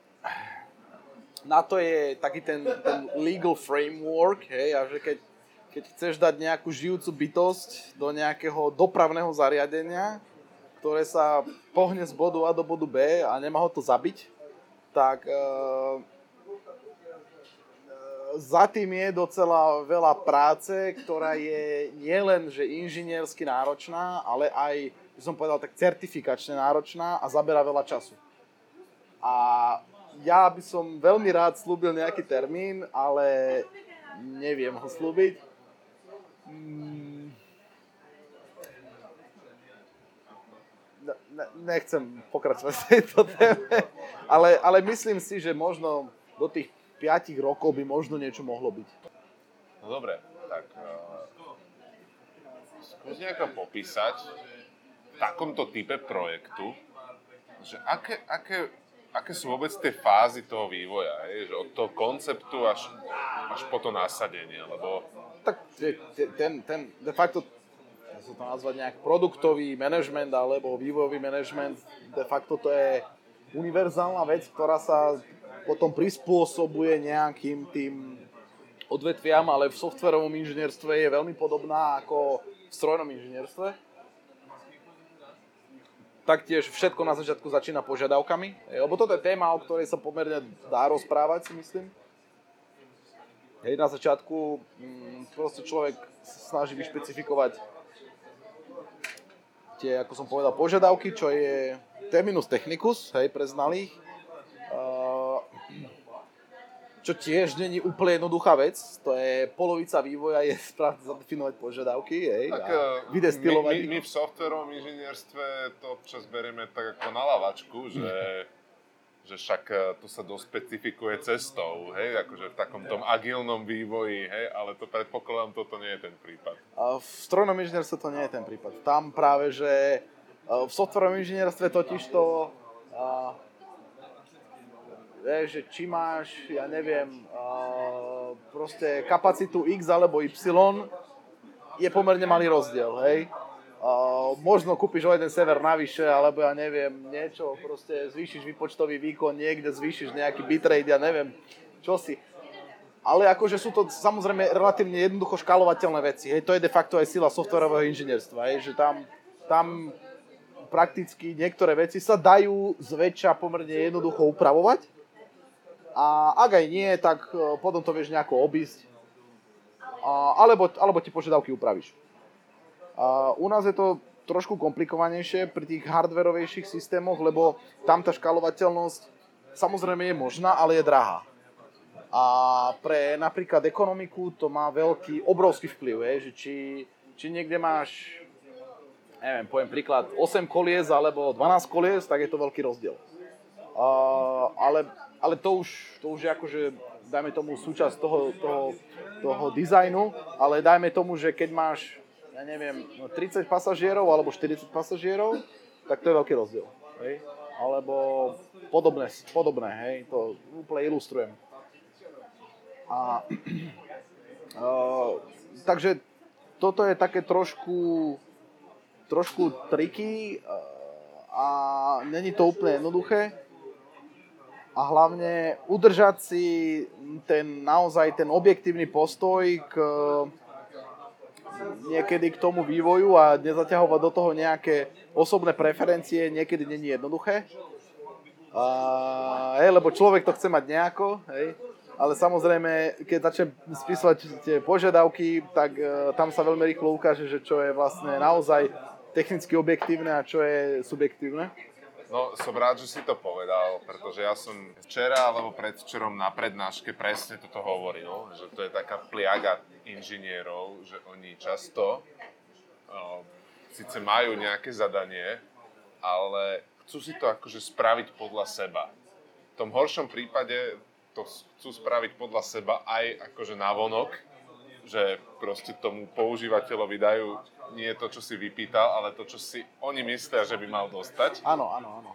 na to je taký ten, ten legal framework, hej, a že keď, keď chceš dať nejakú žijúcu bytosť do nejakého dopravného zariadenia, ktoré sa pohne z bodu A do bodu B a nemá ho to zabiť, tak e, za tým je docela veľa práce, ktorá je nielen že inžiniersky náročná, ale aj, by som povedal, tak certifikačne náročná a zabera veľa času. A ja by som veľmi rád slúbil nejaký termín, ale neviem ho slúbiť. Mm. Ne- ne- Nechcem pokračovať v tejto téme, ale, ale myslím si, že možno do tých 5 rokov by možno niečo mohlo byť. No dobre, tak uh, skús nejako popísať v takomto type projektu, že aké, aké, aké sú vôbec tie fázy toho vývoja, hej? že od toho konceptu až, až po to nasadenie, lebo Tak te- te- ten, ten de facto, sa to nazvať nejak produktový manažment alebo vývojový manažment, de facto to je univerzálna vec, ktorá sa potom prispôsobuje nejakým tým odvetviam, ale v softverovom inžinierstve je veľmi podobná ako v strojnom inžinierstve. Taktiež všetko na začiatku začína požiadavkami, lebo toto je téma, o ktorej sa pomerne dá rozprávať, si myslím. Hej, na začiatku mm, proste človek snaží vyšpecifikovať tie, ako som povedal, požiadavky, čo je terminus technicus, hej, pre znalých. Uh, čo tiež není úplne jednoduchá vec, to je polovica vývoja je správne zadefinovať požiadavky, hej, tak, a eh, vydestilovať my, my, my v softverovom inžinierstve to občas berieme tak ako na lavačku, že, že však eh, to sa dospecifikuje cestou, hej, akože v takom tom agilnom vývoji, hej, ale to predpokladám, toto nie je ten prípad. A v strojnom inžinierstve to nie je ten prípad. Tam práve, že uh, v softverovom inžinierstve totiž to uh, vieš, že či máš, ja neviem, proste kapacitu X alebo Y, je pomerne malý rozdiel, hej. Možno kúpiš o jeden sever navyše, alebo ja neviem, niečo, proste zvýšiš výpočtový výkon niekde, zvýšiš nejaký bitrate, ja neviem, čo si. Ale akože sú to samozrejme relatívne jednoducho škálovateľné veci. Hej. To je de facto aj sila softwarového inžinierstva. Hej. Že tam, tam prakticky niektoré veci sa dajú zväčša pomerne jednoducho upravovať. A ak aj nie, tak e, potom to vieš nejako obísť. Alebo, alebo ti požiadavky upravíš. U nás je to trošku komplikovanejšie pri tých hardverovejších systémoch, lebo tam tá škálovateľnosť samozrejme je možná, ale je drahá. A pre napríklad ekonomiku to má veľký, obrovský vplyv, je, že či, či niekde máš, neviem, poviem príklad, 8 kolies alebo 12 kolies, tak je to veľký rozdiel. A, ale, ale to už, to už je akože, dajme tomu súčasť toho, toho, toho dizajnu, ale dajme tomu, že keď máš, ja neviem, 30 pasažierov alebo 40 pasažierov, tak to je veľký rozdiel. Hej? Alebo podobné, podobné, hej, to úplne ilustrujem. A, uh, takže toto je také trošku trošku triky a není to úplne jednoduché. A hlavne udržať si ten naozaj ten objektívny postoj k niekedy k tomu vývoju a nezaťahovať do toho nejaké osobné preferencie niekedy není jednoduché. A, hej, lebo človek to chce mať nejako, hej, ale samozrejme, keď začnem spísať tie požiadavky, tak uh, tam sa veľmi rýchlo ukáže, že čo je vlastne naozaj technicky objektívne a čo je subjektívne. No, som rád, že si to povedal, pretože ja som včera alebo predvčerom na prednáške presne toto hovoril, že to je taká pliaga inžinierov, že oni často uh, síce majú nejaké zadanie, ale chcú si to akože spraviť podľa seba. V tom horšom prípade to chcú spraviť podľa seba aj akože navonok, že proste tomu používateľovi dajú nie to, čo si vypýtal, ale to, čo si oni myslia, že by mal dostať. Áno, áno, áno.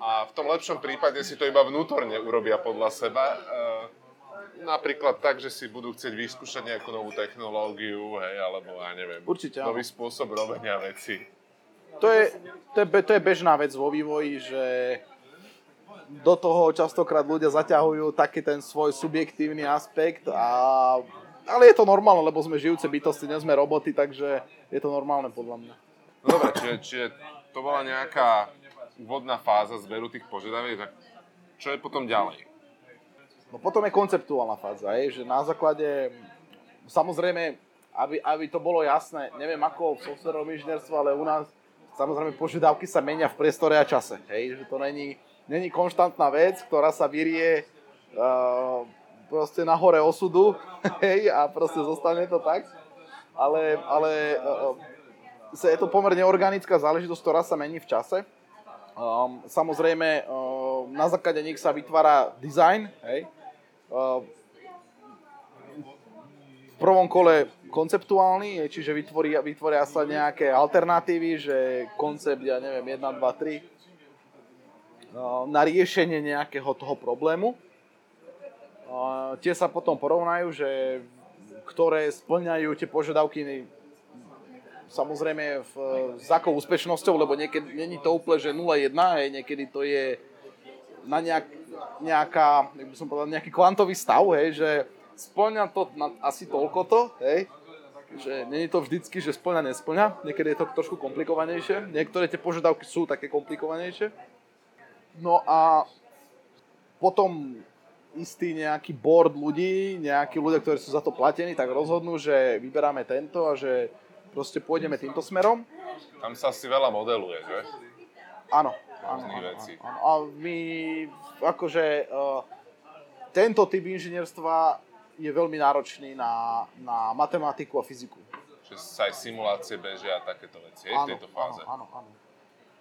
A v tom lepšom prípade si to iba vnútorne urobia podľa seba. E, napríklad tak, že si budú chcieť vyskúšať nejakú novú technológiu, hej, alebo ja neviem, Určite, áno. nový spôsob robenia veci. To je, to, je, to je bežná vec vo vývoji, že do toho častokrát ľudia zaťahujú taký ten svoj subjektívny aspekt a ale je to normálne, lebo sme žijúce bytosti, nie sme roboty, takže je to normálne podľa mňa. No dobre, čiže, čiže to bola nejaká úvodná fáza zberu tých požiadaviek, tak čo je potom ďalej? No potom je konceptuálna fáza, je, že na základe, samozrejme, aby, aby to bolo jasné, neviem ako v softwarovom inžinierstve, ale u nás samozrejme požiadavky sa menia v priestore a čase, hej, že to není, není konštantná vec, ktorá sa vyrie uh, proste na hore osudu, hej, a proste zostane to tak. Ale, ale uh, je to pomerne organická záležitosť, ktorá sa mení v čase. Um, samozrejme, uh, na základe nich sa vytvára design, hej. Uh, v prvom kole konceptuálny, čiže vytvoria, vytvoria sa nejaké alternatívy, že koncept, ja neviem, 1, 2, 3, na riešenie nejakého toho problému tie sa potom porovnajú, že ktoré splňajú tie požiadavky samozrejme v, s akou úspešnosťou, lebo niekedy není to úplne, že 0-1, hej, niekedy to je na nejak, nejaká, jak by som povedal, nejaký kvantový stav, hej, že splňa to na asi toľko to, hej, že není to vždycky, že splňa, nesplňa, niekedy je to trošku komplikovanejšie, niektoré tie požiadavky sú také komplikovanejšie. No a potom istý nejaký board ľudí, nejakí ľudia, ktorí sú za to platení, tak rozhodnú, že vyberáme tento a že proste pôjdeme týmto smerom. Tam sa asi veľa modeluje, že? Áno. Áno, áno, áno. A my, akože, uh, tento typ inžinierstva je veľmi náročný na, na matematiku a fyziku. Že sa aj simulácie bežia a takéto veci, áno, v tejto fáze. Áno, áno, áno.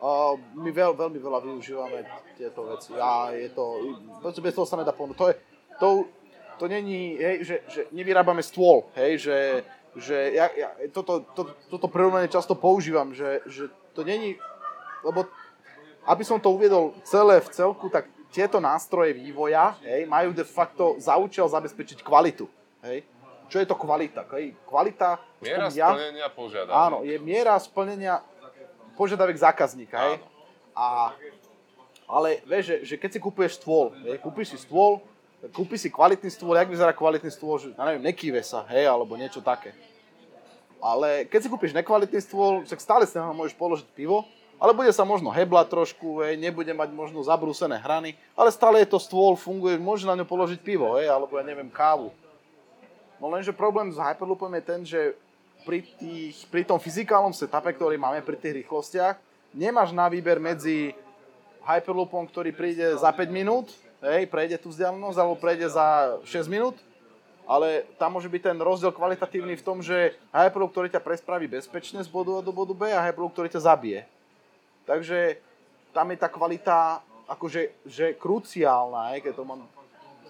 Uh, my veľ, veľmi veľa využívame tieto veci a je to, bez toho sa nedá ponúť. To, je, to, to není, hej, že, že nevyrábame stôl, hej, že, že ja, ja toto, to, toto prirovnanie často používam, že, že to není, lebo aby som to uviedol celé v celku, tak tieto nástroje vývoja hej, majú de facto za účel zabezpečiť kvalitu. Hej. Čo je to kvalita? Hej? Kvalita... Miera ja, splnenia požiadaviek. Áno, je miera splnenia požiadavek zákazníka, hej? A, ale vieš, že, že keď si kúpuješ stôl, hej, kúpiš si stôl, kúpiš si kvalitný stôl, jak vyzerá kvalitný stôl, že, ja neviem, nekýve sa, hej, alebo niečo také. Ale keď si kúpiš nekvalitný stôl, tak stále si na môžeš položiť pivo, ale bude sa možno heblať trošku, hej, nebude mať možno zabrúsené hrany, ale stále je to stôl, funguje, môže na ňu položiť pivo, hej, alebo ja neviem, kávu. No lenže problém s Hyperloopom je ten, že pri, tých, pri tom fyzikálnom setupe, ktorý máme pri tých rýchlostiach, nemáš na výber medzi Hyperloopom, ktorý príde za 5 minút, hej, prejde tú vzdialenosť, alebo prejde za 6 minút, ale tam môže byť ten rozdiel kvalitatívny v tom, že Hyperloop, ktorý ťa prespraví bezpečne z bodu A do bodu B a Hyperloop, ktorý ťa zabije. Takže tam je tá kvalita akože že kruciálna, keď to mám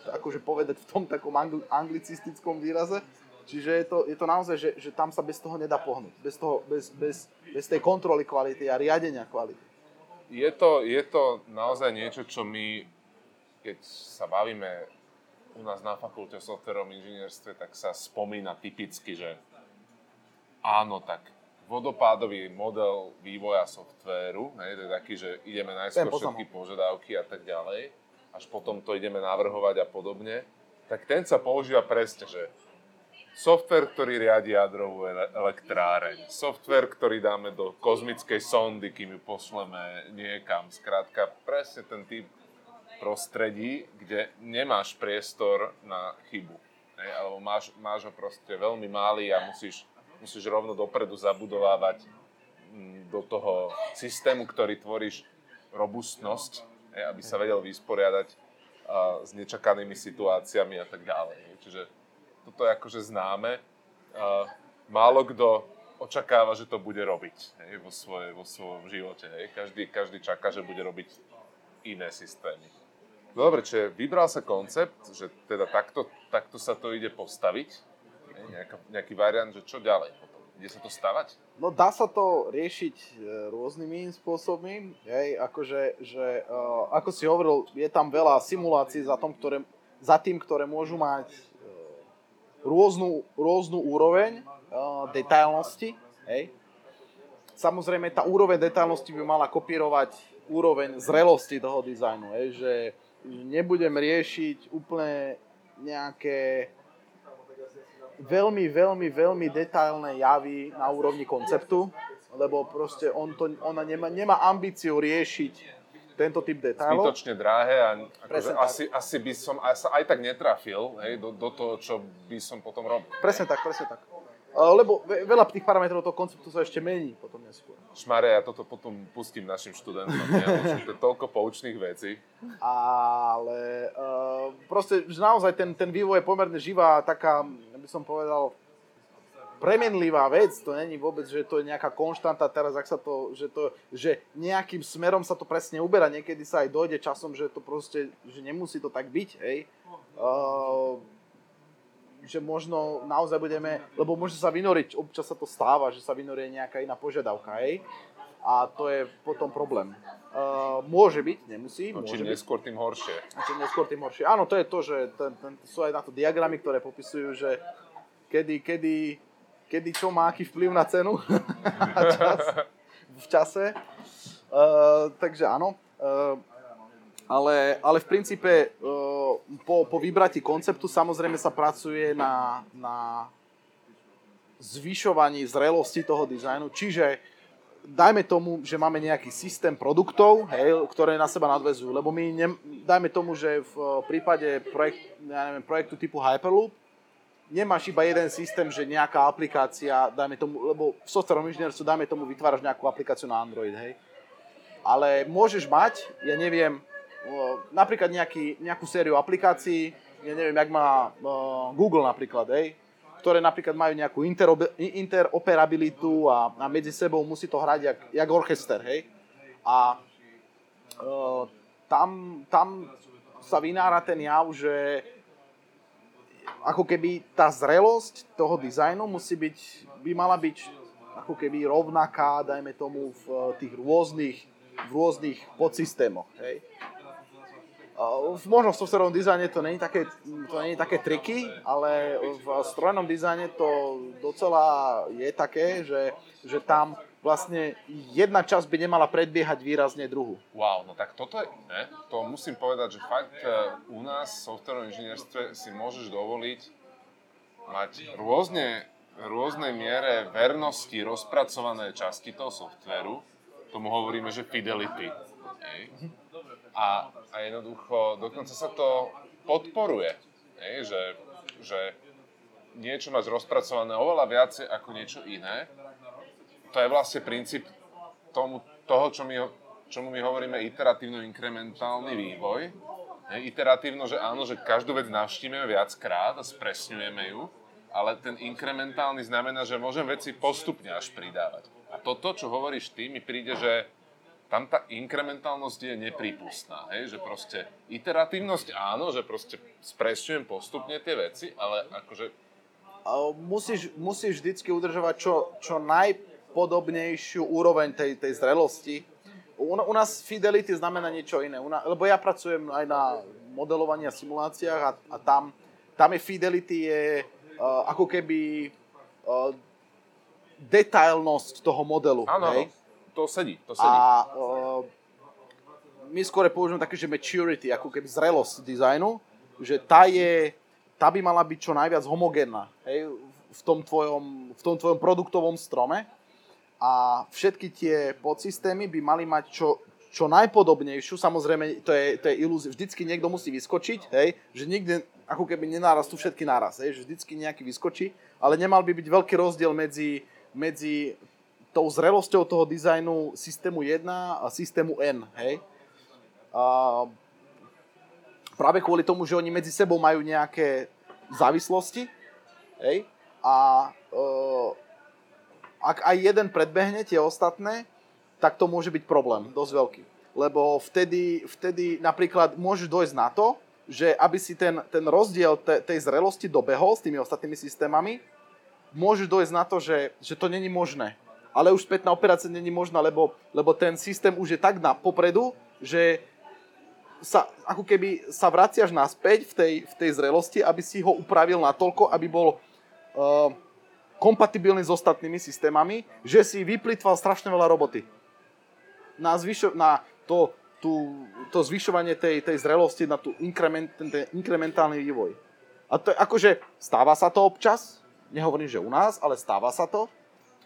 akože povedať v tom takom anglicistickom výraze, Čiže je to, je to naozaj, že, že tam sa bez toho nedá pohnúť. Bez, toho, bez, bez, bez tej kontroly kvality a riadenia kvality. Je to, je to naozaj niečo, čo my, keď sa bavíme u nás na fakulte v softverovom inžinierstve, tak sa spomína typicky, že áno, tak vodopádový model vývoja softvéru, hej, to je taký, že ideme najskôr všetky požiadavky a tak ďalej, až potom to ideme navrhovať a podobne, tak ten sa používa presne, že software, ktorý riadi jadrovú ele- elektráreň, software, ktorý dáme do kozmickej sondy, kým ju pošleme niekam. Skrátka, presne ten typ prostredí, kde nemáš priestor na chybu. Hej, alebo máš, máš ho proste veľmi malý a musíš, musíš rovno dopredu zabudovávať mm, do toho systému, ktorý tvoríš robustnosť, hej, aby sa vedel vysporiadať s nečakanými situáciami a tak ďalej. Čiže toto je akože známe. Málo kto očakáva, že to bude robiť hej, vo, svoje, vo svojom živote. Hej. Každý, každý čaká, že bude robiť iné systémy. Dobre, čiže vybral sa koncept, že teda takto, takto sa to ide postaviť. Hej, nejaká, nejaký variant, že čo ďalej potom? Ide sa to stavať? No dá sa to riešiť e, rôznymi spôsobmi, hej, akože, že, uh, ako si hovoril, je tam veľa simulácií za, tom, ktoré, za tým, ktoré môžu mať rôznu, rôznu úroveň uh, detailnosti, hej. Samozrejme, tá úroveň detailnosti by mala kopírovať úroveň zrelosti toho dizajnu, hej, že nebudem riešiť úplne nejaké veľmi, veľmi, veľmi detailné javy na úrovni konceptu, lebo proste on to, ona nemá, nemá ambíciu riešiť tento typ detailov. Zbytočne drahé a akože asi, asi by som aj, sa aj tak netrafil hej, do, do toho, čo by som potom robil. Presne tak, presne tak. Lebo ve- veľa tých parametrov toho konceptu sa ešte mení potom neskôr. Šmare, ja toto potom pustím našim študentom. Ja, to toľko poučných vecí. Ale uh, proste naozaj ten, ten vývoj je pomerne živá, taká, by som povedal, premenlivá vec. To není vôbec, že to je nejaká konštanta teraz, ak sa to, že, to, že nejakým smerom sa to presne uberá. Niekedy sa aj dojde časom, že to proste, že nemusí to tak byť, hej. Uh, že možno naozaj budeme, lebo môže sa vynoriť, občas sa to stáva, že sa vynorie nejaká iná požiadavka, hej. A to je potom problém. Uh, môže byť, nemusí, No, čím neskôr, tým horšie. A čím neskôr, tým horšie. Áno, to je to, že ten, ten, sú aj na to diagramy, ktoré popisujú, že kedy, kedy, kedy čo má aký vplyv na cenu čas, v čase. Uh, takže áno. Uh, ale, ale v princípe uh, po, po vybratí konceptu samozrejme sa pracuje na, na zvyšovaní zrelosti toho dizajnu, čiže dajme tomu, že máme nejaký systém produktov, hej, ktoré na seba nadvezujú, lebo my, ne, dajme tomu, že v prípade projekt, ja neviem, projektu typu Hyperloop nemáš iba jeden systém, že nejaká aplikácia, dajme tomu, lebo v softwarovom inžinierstve, dajme tomu, vytváraš nejakú aplikáciu na Android, hej. Ale môžeš mať, ja neviem, napríklad nejaký, nejakú sériu aplikácií, ja neviem, jak má Google napríklad, hej, ktoré napríklad majú nejakú interoperabilitu a, a medzi sebou musí to hrať jak, jak orchester, hej. A uh, tam, tam sa vynára ten jav, že ako keby tá zrelosť toho dizajnu musí byť, by mala byť ako keby rovnaká, dajme tomu, v eh, tých rôznych, v rôznych podsystémoch, hej. Uh, v- Možno v softwarovom dizajne to není také, to není také triky, ale v strojnom dizajne to docela je také, že, že tam vlastne jedna časť by nemala predbiehať výrazne druhú. Wow, no tak toto je, ne? to musím povedať, že fakt e, u nás v softwarovom inžinierstve si môžeš dovoliť mať rôzne, rôznej miere vernosti rozpracované časti toho softvéru. Tomu hovoríme, že fidelity. Hej. A, a jednoducho, dokonca sa to podporuje, hej, že, že niečo máš rozpracované oveľa viacej ako niečo iné. To je vlastne princíp tomu, toho, čo my, čomu my hovoríme iteratívno-inkrementálny vývoj. Hej, iteratívno, že áno, že každú vec navštívime viackrát a spresňujeme ju, ale ten inkrementálny znamená, že môžem veci postupne až pridávať. A toto, čo hovoríš ty, mi príde, že tam tá inkrementálnosť je neprípustná, hej? že proste iteratívnosť áno, že proste spresňujem postupne tie veci, ale akože musíš, musíš vždycky udržovať čo, čo najpodobnejšiu úroveň tej, tej zrelosti. U, u nás fidelity znamená niečo iné, u nás, lebo ja pracujem aj na modelovaní a simuláciách a, a tam, tam je fidelity je uh, ako keby uh, detailnosť toho modelu. Áno, hej? to sedí, to sedí. A uh, my skôr používame také, že maturity, ako keby zrelosť dizajnu, že tá je, tá by mala byť čo najviac homogénna hej, v, tom tvojom, v tom tvojom produktovom strome a všetky tie podsystémy by mali mať čo, čo najpodobnejšiu, samozrejme to je, to je ilúzia, vždycky niekto musí vyskočiť, hej, že nikdy ako keby nenárastú všetky naraz, hej, že vždycky nejaký vyskočí, ale nemal by byť veľký rozdiel medzi, medzi tou zrelosťou toho dizajnu systému 1 a systému N, hej. A práve kvôli tomu, že oni medzi sebou majú nejaké závislosti, hej, a uh, ak aj jeden predbehne tie ostatné, tak to môže byť problém, dosť veľký. Lebo vtedy, vtedy napríklad môžeš dojsť na to, že aby si ten, ten rozdiel te, tej zrelosti dobehol s tými ostatnými systémami, môžeš dojsť na to, že, že to není možné. Ale už spätná operácia není možná, lebo, lebo ten systém už je tak na popredu, že sa, ako keby sa vraciaš naspäť v tej, v tej zrelosti, aby si ho upravil natoľko, aby bol uh, kompatibilný s ostatnými systémami, že si vyplýtval strašne veľa roboty na, zvyšo, na to, tú, to zvyšovanie tej, tej zrelosti, na tú inkrement, ten, ten inkrementálny vývoj. A to je akože, stáva sa to občas, nehovorím, že u nás, ale stáva sa to,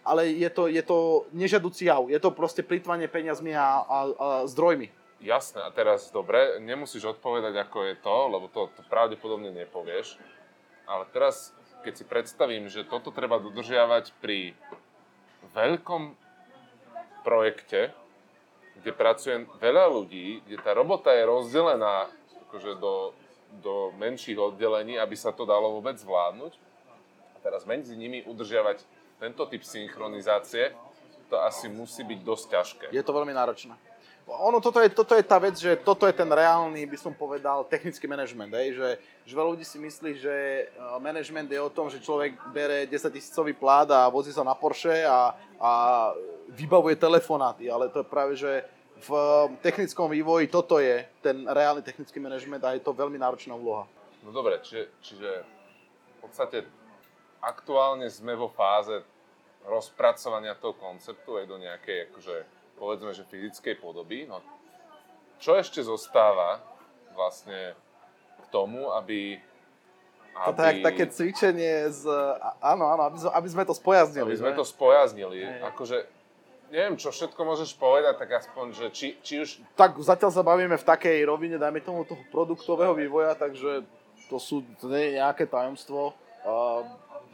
ale je to, je to nežadúci jav, je to proste plýtvanie peniazmi a, a, a zdrojmi. Jasné, a teraz dobre, nemusíš odpovedať, ako je to, lebo to, to pravdepodobne nepovieš, ale teraz, keď si predstavím, že toto treba dodržiavať pri veľkom projekte, kde pracuje veľa ľudí, kde tá robota je rozdelená akože do, do menších oddelení, aby sa to dalo vôbec zvládnuť. A teraz medzi nimi udržiavať tento typ synchronizácie, to asi musí byť dosť ťažké. Je to veľmi náročné. Ono, toto je, toto je tá vec, že toto je ten reálny, by som povedal, technický manažment. Že, že veľa ľudí si myslí, že e, manažment je o tom, že človek bere 10 tisícový plát a vozí sa na Porsche a, a vybavuje telefonáty, ale to je práve, že v technickom vývoji toto je ten reálny technický manažment a je to veľmi náročná úloha. No dobre, čiže, čiže v podstate aktuálne sme vo fáze rozpracovania toho konceptu aj do nejakej akože povedzme, že fyzickej podoby. No, čo ešte zostáva vlastne k tomu, aby... aby... Toto je také cvičenie z... Áno, áno, aby, aby sme to spojaznili. Aby sme ne? to spojaznili. Akože, neviem, čo všetko môžeš povedať, tak aspoň, že či, či už... Tak zatiaľ sa bavíme v takej rovine, dajme tomu toho produktového vývoja, takže to sú to nie je nejaké tajomstvo. Uh,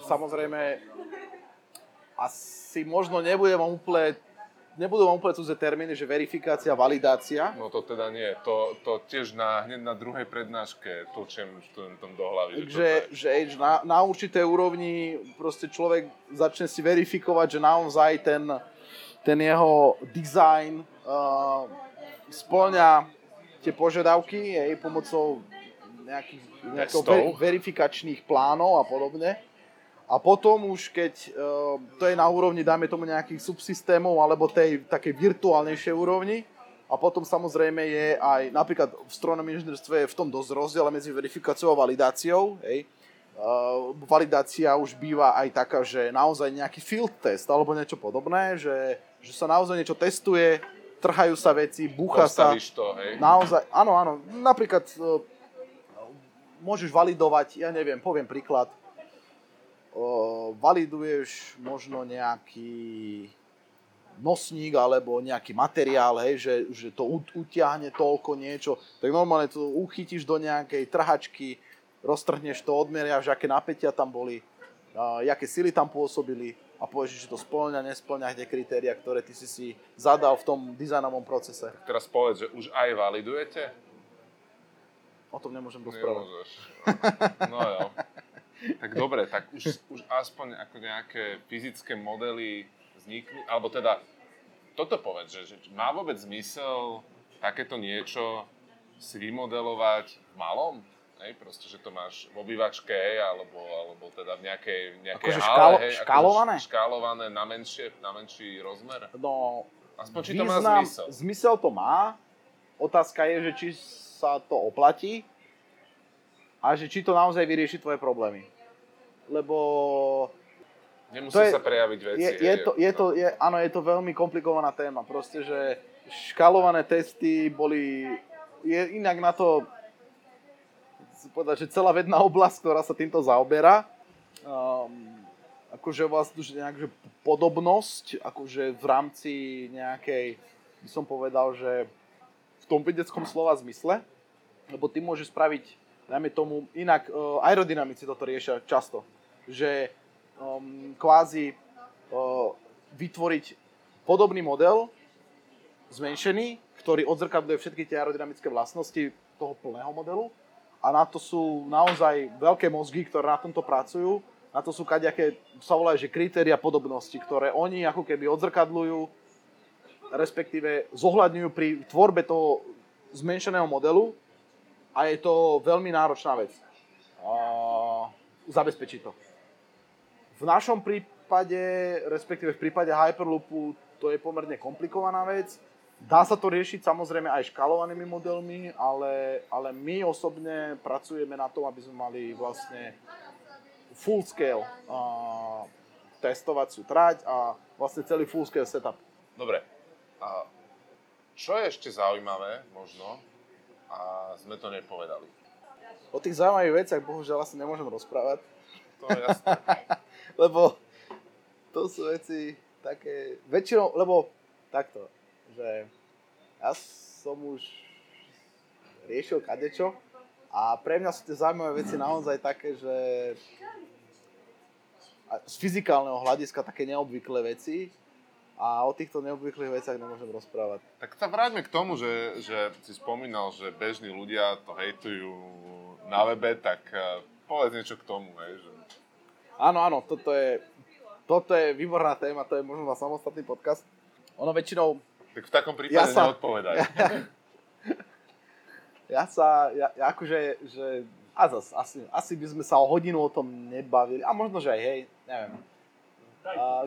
samozrejme, asi možno nebudem úplne nebudú vám úplne cudzie termíny, že verifikácia, validácia. No to teda nie. To, to tiež na, hneď na druhej prednáške točím študentom do hlavy. Že, že, že na, na určitej úrovni proste človek začne si verifikovať, že naozaj ten, ten jeho design uh, splňa tie požiadavky jej pomocou nejakých, nejakých ver, verifikačných plánov a podobne. A potom už keď uh, to je na úrovni, dáme tomu nejakých subsystémov alebo tej takej virtuálnejšej úrovni, a potom samozrejme je aj, napríklad v strojnom inžinierstve je v tom dosť rozdiel medzi verifikáciou a validáciou. Hej. Uh, validácia už býva aj taká, že naozaj nejaký field test alebo niečo podobné, že, že sa naozaj niečo testuje, trhajú sa veci, búcha Postavíš sa. to, hej. Naozaj, áno, áno. Napríklad uh, môžeš validovať, ja neviem, poviem príklad, validuješ možno nejaký nosník alebo nejaký materiál, hej, že, že to utiahne toľko niečo, tak normálne to uchytíš do nejakej trhačky, roztrhneš to, odmeriaš, aké napätia tam boli, uh, aké sily tam pôsobili a povieš, že to splňa, nesplňa tie kritéria, ktoré ty si si zadal v tom dizajnovom procese. Tak teraz povedz, že už aj validujete? O tom nemôžem rozprávať. No jo. Tak dobre, tak už, už aspoň ako nejaké fyzické modely vzniknú, alebo teda toto povedz, že, že má vôbec zmysel takéto niečo si vymodelovať v malom? Hej, proste, že to máš v obývačke, alebo, alebo teda v nejakej, nejakej akože hale, škálo, hej, škálované? Akože škálované na, menšie, na menší rozmer? No, Aspoň či význam, to má zmysel. Zmysel to má. Otázka je, že či sa to oplatí a že či to naozaj vyrieši tvoje problémy lebo Nemusí to je, sa prejaviť veci. Je, je, to, je to, je, áno, je to veľmi komplikovaná téma. Proste, že škalované testy boli... Je inak na to povedať, že celá vedná oblasť, ktorá sa týmto zaoberá. Um, akože vlastne že nejak, že podobnosť, akože v rámci nejakej, by som povedal, že v tom vedeckom slova zmysle, lebo ty môžeš spraviť, dajme tomu, inak uh, aerodynamici toto riešia často, že um, kvázi uh, vytvoriť podobný model, zmenšený, ktorý odzrkadluje všetky tie aerodynamické vlastnosti toho plného modelu a na to sú naozaj veľké mozgy, ktoré na tomto pracujú. Na to sú kaďaké, sa volajú, že kritéria podobnosti, ktoré oni ako keby odzrkadľujú, respektíve zohľadňujú pri tvorbe toho zmenšeného modelu a je to veľmi náročná vec. A zabezpečiť to. V našom prípade, respektíve v prípade Hyperloopu, to je pomerne komplikovaná vec Dá sa to riešiť samozrejme aj škalovanými modelmi, ale, ale my osobne pracujeme na tom, aby sme mali vlastne full scale uh, testovaciu trať a vlastne celý full scale setup. Dobre. A čo je ešte zaujímavé možno a sme to nepovedali? O tých zaujímavých veciach bohužiaľ asi nemôžem rozprávať. To je jasné. lebo to sú veci také, väčšinou, lebo takto, že ja som už riešil kadečo a pre mňa sú tie zaujímavé veci naozaj také, že z fyzikálneho hľadiska také neobvyklé veci a o týchto neobvyklých veciach nemôžem rozprávať. Tak sa vráťme k tomu, že, že si spomínal, že bežní ľudia to hejtujú na webe, tak eh, povedz niečo k tomu. Hej, že... Áno, áno, toto je, toto je výborná téma, to je možno na samostatný podcast. Ono väčšinou tak v takom prípade ja sa, neodpovedaj. Ja, ja sa, ja, ja akože, že, a zas, asi, asi by sme sa o hodinu o tom nebavili, a možno, že aj hej, neviem.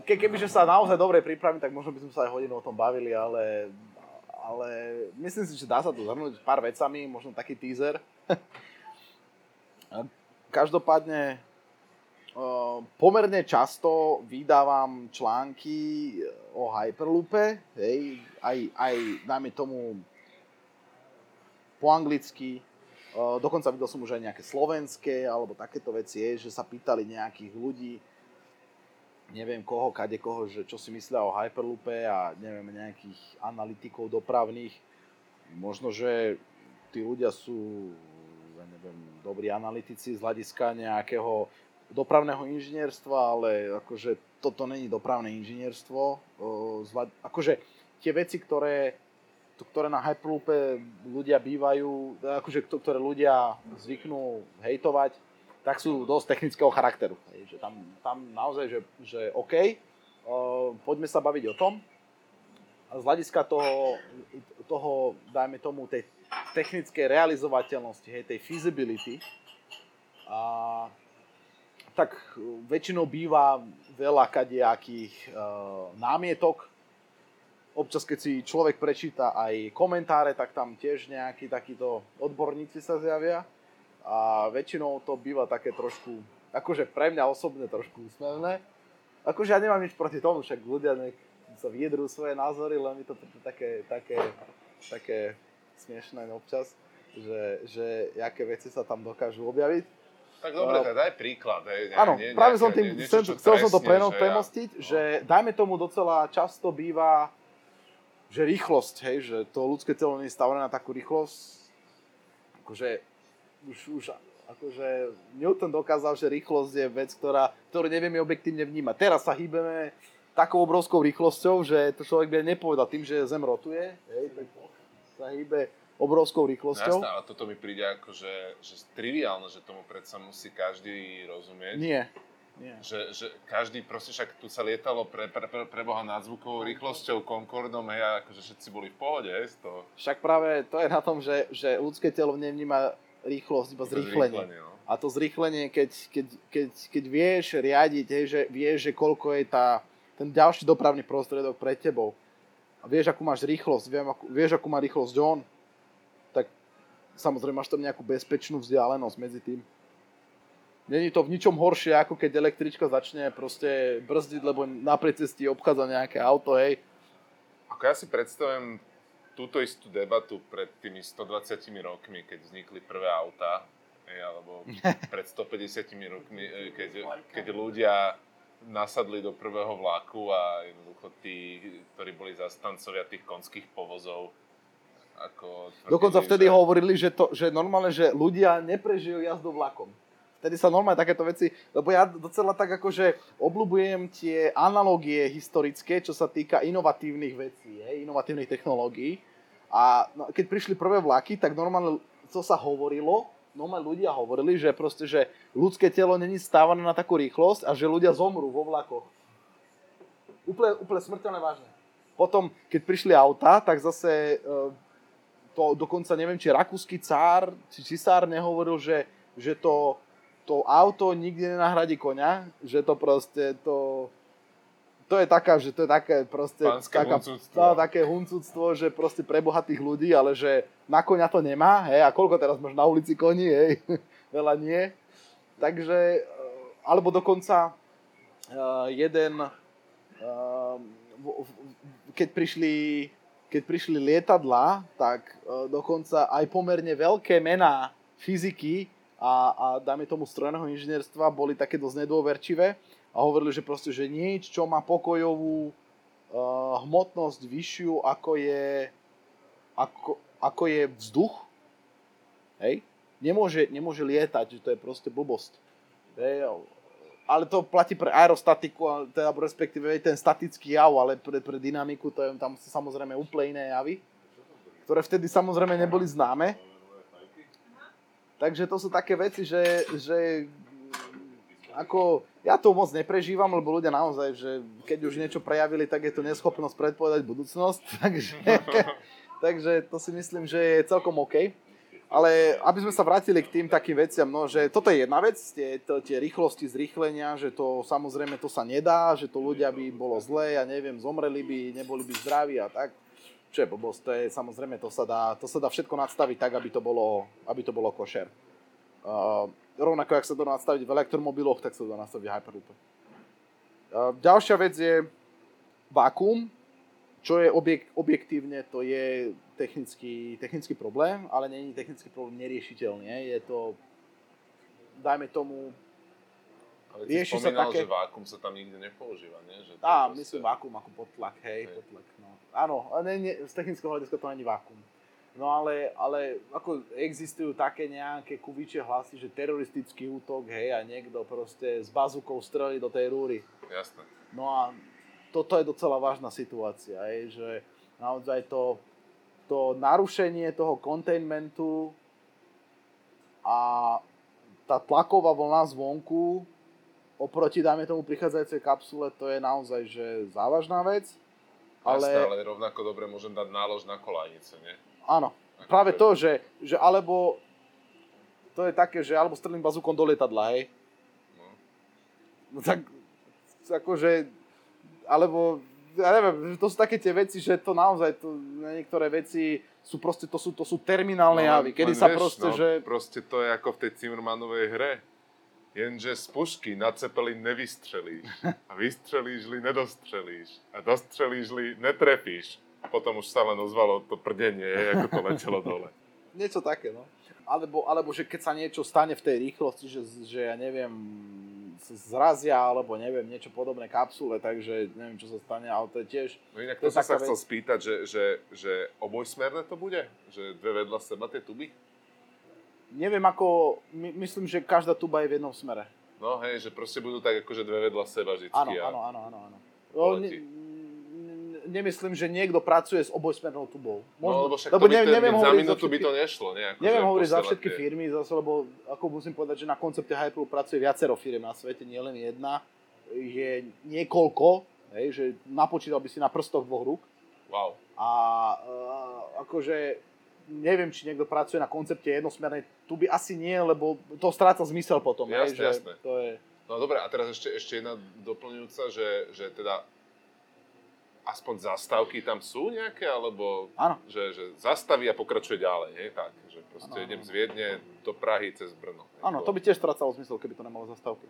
Ke, kebyže sa naozaj dobre pripravím, tak možno by sme sa aj hodinu o tom bavili, ale, ale myslím si, že dá sa tu zhrnúť pár vecami, možno taký teaser. Každopádne pomerne často vydávam články o Hyperloope, hej, aj, aj dajme tomu po anglicky, dokonca videl som už aj nejaké slovenské alebo takéto veci, že sa pýtali nejakých ľudí, neviem koho, kade koho, že čo si myslia o Hyperloope a neviem, nejakých analytikov dopravných. Možno, že tí ľudia sú ja neviem, dobrí analytici z hľadiska nejakého dopravného inžinierstva, ale akože toto není dopravné inžinierstvo. Akože tie veci, ktoré, ktoré na Hyperloope ľudia bývajú, akože ktoré ľudia zvyknú hejtovať, tak sú dosť technického charakteru. Že tam, tam naozaj, že, že OK, poďme sa baviť o tom. A z hľadiska toho, toho, dajme tomu, tej technickej realizovateľnosti, hej, tej feasibility, a tak e, väčšinou býva veľa kadejakých uh, námietok. Občas, keď si človek prečíta aj komentáre, tak tam tiež nejakí takíto odborníci sa zjavia. A väčšinou to býva také trošku, akože pre mňa osobne trošku úsmevné. Akože ja nemám nič proti tomu, však ľudia nech sa vyjadrujú svoje názory, len mi to také, také, také smiešné občas, že, že aké veci sa tam dokážu objaviť. Tak dobre, tak daj príklad. Hej, áno, ne, práve som tým, niečo, chcel, chcel som to premostiť, že, ja... že dajme tomu docela často býva, že rýchlosť, hej, že to ľudské telo nie je stavené na takú rýchlosť, akože už, už akože Newton dokázal, že rýchlosť je vec, ktorá, ktorú nevieme objektívne vnímať. Teraz sa hýbeme takou obrovskou rýchlosťou, že to človek by nepovedal tým, že Zem rotuje, hej, tak sa hýbe obrovskou rýchlosťou. Jasné, ale toto mi príde ako, že, že triviálne, že tomu predsa musí každý rozumieť. Nie. Nie. Že, že každý, proste však tu sa lietalo pre, pre, pre, pre Boha nadzvukovou rýchlosťou, Concordom, hej, a akože všetci boli v pohode, z toho. Však práve to je na tom, že, že ľudské telo nevníma rýchlosť, iba zrýchlenie. zrýchlenie no. A to zrýchlenie, keď, keď, keď, keď vieš riadiť, hej, že vieš, že koľko je tá, ten ďalší dopravný prostriedok pred tebou, a vieš, akú máš rýchlosť, vieš, akú má rýchlosť John, Samozrejme, máš tam nejakú bezpečnú vzdialenosť medzi tým. není to v ničom horšie, ako keď električka začne proste brzdiť, lebo na precestí obchádza nejaké auto, hej. Ako ja si predstavujem túto istú debatu pred tými 120 rokmi, keď vznikli prvé autá, alebo pred 150 rokmi, e, keď, keď ľudia nasadli do prvého vlaku a jednoducho tí, ktorí boli zastancovia tých konských povozov, ako tvrdili, Dokonca vtedy že... hovorili, že, to, že normálne, že ľudia neprežijú jazdu vlakom. Vtedy sa normálne takéto veci, lebo ja docela tak akože obľúbujem tie analogie historické, čo sa týka inovatívnych vecí, hej, inovatívnych technológií. A no, keď prišli prvé vlaky, tak normálne to sa hovorilo, normálne ľudia hovorili, že proste, že ľudské telo není stávané na takú rýchlosť a že ľudia zomrú vo vlakoch. Úplne, úplne smrteľne vážne. Potom, keď prišli auta, tak zase e, to dokonca neviem, či rakúsky cár, či cisár nehovoril, že, že to, to auto nikdy nenahradí koňa, že to proste, to, to je taká, že to je také proste, Pánske taká, huncúctvo. tá, také huncúctvo, že proste pre bohatých ľudí, ale že na koňa to nemá, hej, a koľko teraz máš na ulici koní, hej, veľa nie. Takže, eh, alebo dokonca uh, jeden, uh, keď prišli keď prišli lietadlá, tak dokonca aj pomerne veľké mená fyziky a, a dáme tomu strojného inžinierstva boli také dosť nedôverčivé a hovorili, že proste, že nič, čo má pokojovú uh, hmotnosť vyššiu, ako je, ako, ako je vzduch, hej, nemôže, nemôže lietať, že to je proste blbosť. Hej, ale to platí pre aerostatiku, teda respektíve ten statický jav, ale pre, pre dynamiku to je tam samozrejme úplne iné javy, ktoré vtedy samozrejme neboli známe. Takže to sú také veci, že, že ako, ja to moc neprežívam, lebo ľudia naozaj, že keď už niečo prejavili, tak je to neschopnosť predpovedať budúcnosť, takže, takže to si myslím, že je celkom OK. Ale aby sme sa vrátili k tým takým veciam, no, že toto je jedna vec, tie, to, tie rýchlosti zrýchlenia, že to samozrejme to sa nedá, že to ľudia by bolo zlé, ja neviem, zomreli by, neboli by zdraví a tak. Čo je blbosť, to je samozrejme, to sa dá, to sa dá všetko nadstaviť tak, aby to bolo, aby to bolo košer. Uh, rovnako, ak sa dá nastaviť v elektromobiloch, tak sa dá nastaviť v Hyperloope. Uh, ďalšia vec je vákuum, čo je objek, objektívne, to je technický, technický problém, ale je technický problém neriešiteľný. Je to, dajme tomu, Ale Rieši sa také- že vákum sa tam nikde nepoužíva, nie? Že Á, proste- myslím vákuum ako potlak, hej, Hej. potlak, no. Áno, ne, ne, z technického hľadiska to není vákuum. No ale, ale ako existujú také nejaké kuvičie hlasy, že teroristický útok, hej, a niekto proste s bazukou strelí do tej rúry. Jasné. No a toto je docela vážna situácia, hej, že naozaj to, to narušenie toho containmentu a tá tlaková vlna zvonku oproti, dajme tomu, prichádzajúcej kapsule, to je naozaj že závažná vec. Ale... Jasné, ale rovnako dobre môžem dať nálož na kolajnice, nie? áno, Ako práve je- to, že, že alebo to je také, že alebo strelím bazúkom do lietadla, hej. No. No tak, akože, alebo, ja neviem, to sú také tie veci, že to naozaj, to, niektoré veci sú proste, to sú, to sú terminálne javy, kedy sa vieš, proste, no, že, Proste to je ako v tej Zimmermanovej hre. Jenže z pušky na cepelín nevystrelíš. A vystrelíš-li, nedostrelíš. A dostrelíš-li, netrefíš. Potom už sa len ozvalo to prdenie, ako to letelo dole. niečo také, no. Alebo, alebo že keď sa niečo stane v tej rýchlosti, že, že ja neviem, zrazia, alebo neviem, niečo podobné kapsule, takže neviem, čo sa stane, ale to je tiež, No inak To to, sa taká chcel vec. spýtať, že, že, že obojsmerné to bude? Že dve vedľa seba tie tuby? Neviem ako, my, myslím, že každá tuba je v jednom smere. No hej, že proste budú tak akože dve vedľa seba vždycky. Áno, áno, áno, áno, áno. No, ne, nemyslím, že niekto pracuje s obojsmernou tubou. No, lebo však lebo to by ne, neviem za minútu by to nešlo, nie? Akože neviem hovoriť za všetky tie- firmy, zase, lebo ako musím povedať, že na koncepte Hyperloop pracuje viacero firm na svete, nie len jedna. Je niekoľko, hej, že napočítal by si na prstoch dvoch rúk. Wow. A uh, akože neviem, či niekto pracuje na koncepte jednosmernej tuby, asi nie, lebo to stráca zmysel potom. hej, Jasné, že jasné. To je, No dobre, a teraz ešte, ešte jedna doplňujúca, že, že teda aspoň zastávky tam sú nejaké, alebo Áno. že, že zastaví a pokračuje ďalej, hej, tak, že proste Áno, idem z Viedne do Prahy cez Brno. hej, Áno, to by tiež strácalo zmysel, keby to nemalo zastávky.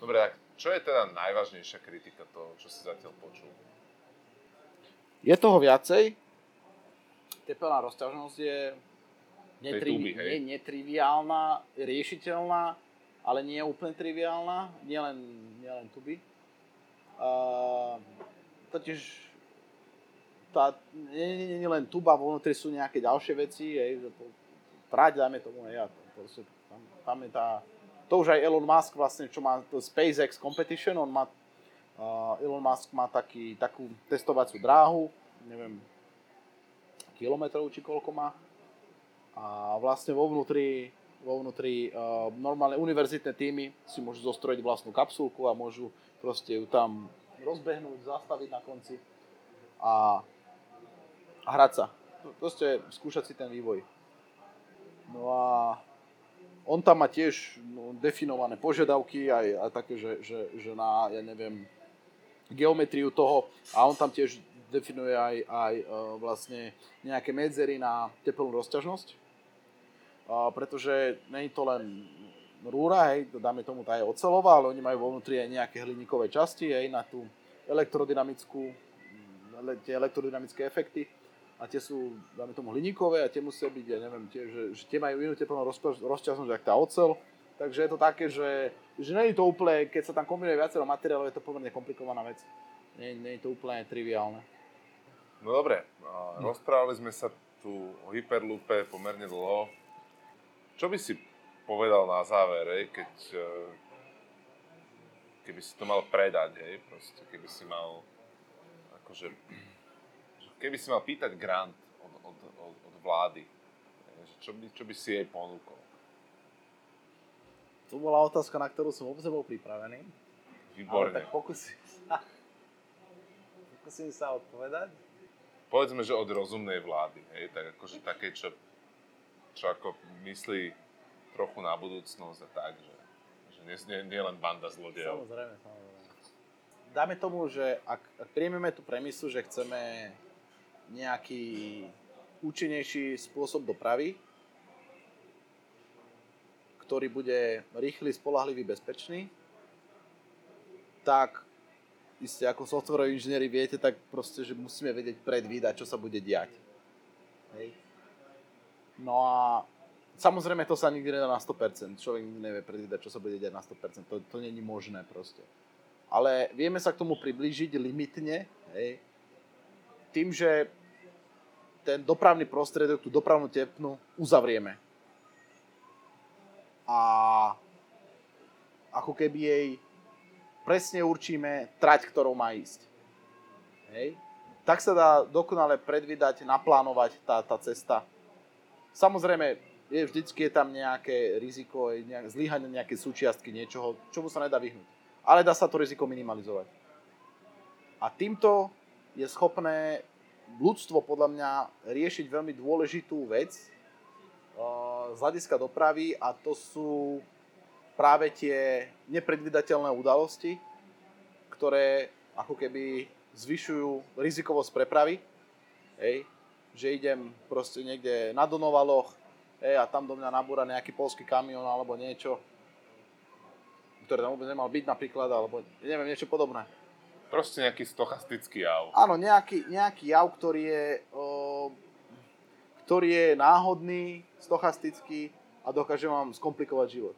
Dobre, tak čo je teda najvážnejšia kritika toho, čo si zatiaľ počul? Je toho viacej. Tepelná rozťažnosť je tuby, hej? nie, netriviálna, riešiteľná, ale nie je úplne triviálna, nielen, nielen tuby. Uh, totiž tá, nie, nie, nie, len tuba, vo vnútri sú nejaké ďalšie veci, hej, trať, dajme tomu, hej, a to, proste, tam, tam je tá, to už aj Elon Musk vlastne, čo má to SpaceX Competition, on má, uh, Elon Musk má taký, takú testovaciu dráhu, neviem, kilometrov či koľko má, a vlastne vo vnútri, vo vnútri uh, normálne univerzitné týmy si môžu zostrojiť vlastnú kapsulku a môžu proste ju tam rozbehnúť, zastaviť na konci a, a hrať sa. Proste skúšať si ten vývoj. No a on tam má tiež no, definované požiadavky aj, aj také, že, že, že na, ja neviem, geometriu toho a on tam tiež definuje aj, aj e, vlastne nejaké medzery na teplnú rozťažnosť. A pretože je to len rúra, hej, dáme tomu tá je ocelová, ale oni majú vo vnútri aj nejaké hliníkové časti, hej, na tú elektrodynamickú, ele- tie elektrodynamické efekty a tie sú, dáme tomu hliníkové a tie musia byť, ja neviem, tie, že, že tie majú inú teplnú rozťaž- rozťažnosť, ako tá ocel, takže je to také, že, že nie je to úplne, keď sa tam kombinuje viacero materiálov, je to pomerne komplikovaná vec. Nie, nie je to úplne triviálne. No dobre, a rozprávali sme sa tu o Hyperloope pomerne dlho. Čo by si povedal na záver, hej, keď e, keby si to mal predať, hej, proste, keby si mal akože, keby si mal pýtať grant od, od, od, od vlády, hej, čo, by, čo by si jej ponúkol? To bola otázka, na ktorú som vôbec nebol pripravený. Ale Výborne. tak pokúsim sa, pokúsim sa odpovedať. Povedzme, že od rozumnej vlády, hej, tak akože také, čo, čo ako myslí trochu na budúcnosť a tak, že, že nie, nie, nie len banda zlodejov. Samozrejme, samozrejme. Dáme tomu, že ak, ak príjmeme tú premisu, že chceme nejaký účinnejší spôsob dopravy, ktorý bude rýchly, spolahlivý, bezpečný, tak iste ako softwaroví inžinieri viete, tak proste, že musíme vedieť predvídať, čo sa bude diať. Hej. No a samozrejme to sa nikdy nedá na 100%. Človek nikdy nevie predvídať, čo sa bude diať na 100%. To, to není možné proste. Ale vieme sa k tomu priblížiť limitne, hej, tým, že ten dopravný prostriedok, tú dopravnú tepnu uzavrieme. A ako keby jej presne určíme trať, ktorou má ísť. Hej. Tak sa dá dokonale predvídať, naplánovať tá, tá cesta. Samozrejme, je, vždycky je tam nejaké riziko, nejak, zlyhanie nejaké súčiastky niečoho, čomu sa nedá vyhnúť. Ale dá sa to riziko minimalizovať. A týmto je schopné ľudstvo podľa mňa riešiť veľmi dôležitú vec uh, z hľadiska dopravy a to sú práve tie nepredvydateľné udalosti, ktoré ako keby zvyšujú rizikovosť prepravy. Hej, že idem proste niekde na Donovaloch hej, a tam do mňa nabúra nejaký polský kamión alebo niečo, ktoré tam vôbec nemal byť napríklad, alebo neviem, niečo podobné. Proste nejaký stochastický jav. Áno, nejaký, nejaký jav, ktorý je, o, ktorý je náhodný, stochastický a dokáže vám skomplikovať život.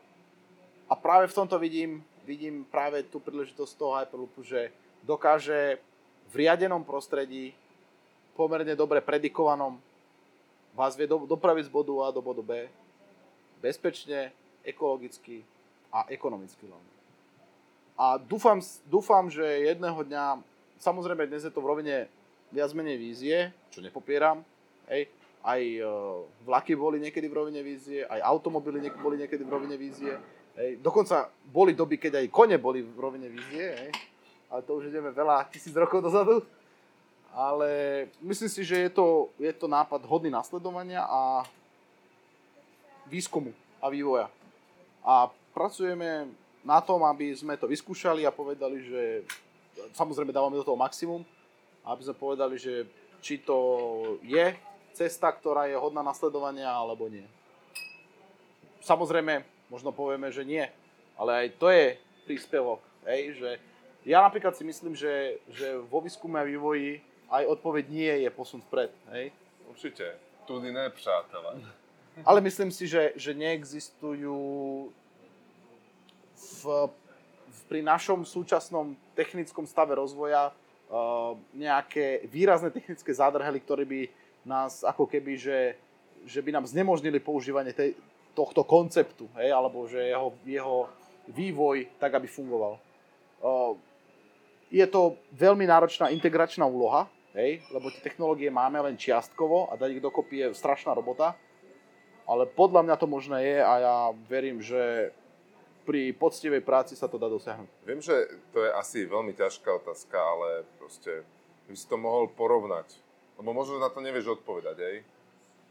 A práve v tomto vidím, vidím práve tú príležitosť toho Hyperloopu, že dokáže v riadenom prostredí, pomerne dobre predikovanom, vás vie do, dopraviť z bodu A do bodu B bezpečne, ekologicky a ekonomicky hlavne. A dúfam, dúfam, že jedného dňa, samozrejme dnes je to v rovine viac menej vízie, čo nepopieram, hej, aj e, vlaky boli niekedy v rovine vízie, aj automobily boli niekedy v rovine vízie, hej, dokonca boli doby, keď aj kone boli v rovine vízie, hej, ale to už ideme veľa tisíc rokov dozadu. Ale myslím si, že je to, je to nápad hodný nasledovania a výskumu a vývoja. A pracujeme na tom, aby sme to vyskúšali a povedali, že samozrejme dávame do toho maximum, aby sme povedali, že či to je cesta, ktorá je hodná nasledovania, alebo nie. Samozrejme, možno povieme, že nie, ale aj to je príspevok, hej, že ja napríklad si myslím, že, že vo výskume a vývoji aj odpoveď nie je posun vpred, hej. Určite. Tudy ne, přátelé. Ale myslím si, že, že neexistujú v, v, pri našom súčasnom technickom stave rozvoja uh, nejaké výrazné technické zádrhely, ktoré by nás ako keby, že, že by nám znemožnili používanie tej, tohto konceptu, hej, alebo že jeho, jeho vývoj tak, aby fungoval. Uh, je to veľmi náročná integračná úloha, hej, lebo tie technológie máme len čiastkovo a dať ich dokopy je strašná robota, ale podľa mňa to možné je a ja verím, že pri poctivej práci sa to dá dosiahnuť. Viem, že to je asi veľmi ťažká otázka, ale proste by si to mohol porovnať. Lebo možno na to nevieš odpovedať, hej?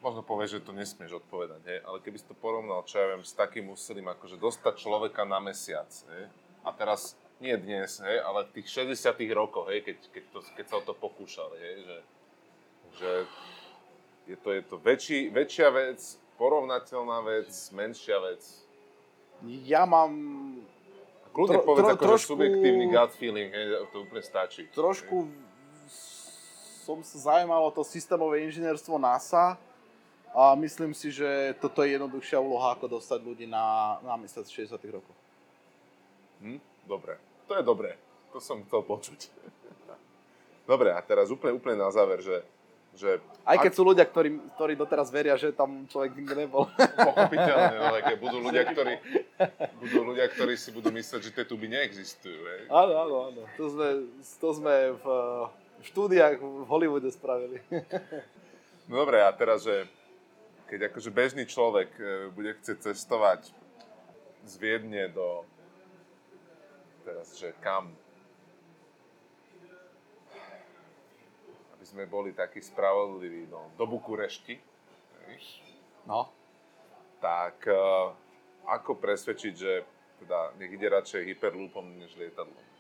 Možno povieš, že to nesmieš odpovedať, hej? Ale keby si to porovnal, čo ja viem, s takým úsilím, akože dostať človeka na mesiac, hej? A teraz, nie dnes, hej, ale v tých 60 rokoch, hej, keď, keď, to, keď sa o to pokúšali, hej, že, že je to, je to väčší, väčšia vec, porovnateľná vec, menšia vec? Ja mám... Kľudne tro, povedz tro, ako trošku, subjektívny gut feeling, hej, to úplne stačí. Trošku hej. Som sa zaujímal o to systémové inžinierstvo NASA a myslím si, že toto je jednoduchšia úloha, ako dostať ľudí na, na mesiac 60 rokov. Hm, dobre, to je dobré. To som chcel počuť. dobre, a teraz úplne, úplne na záver, že že... Aj keď ak... sú ľudia, ktorí, ktorí doteraz veria, že tam človek nikdy nebol. Pochopiteľne, no, keď budú ľudia, ktorí, budú ľudia, ktorí si budú myslieť, že tie tuby neexistujú. Áno, áno, áno. To sme, to sme v, v štúdiách v Hollywoode spravili. No dobre, a teraz, že keď akože bežný človek e, bude chcieť cestovať z Viedne do teraz, že kam sme boli takí spravodliví no, do Bukurešti, no. tak uh, ako presvedčiť, že teda nech ide radšej hyperloopom než lietadlom?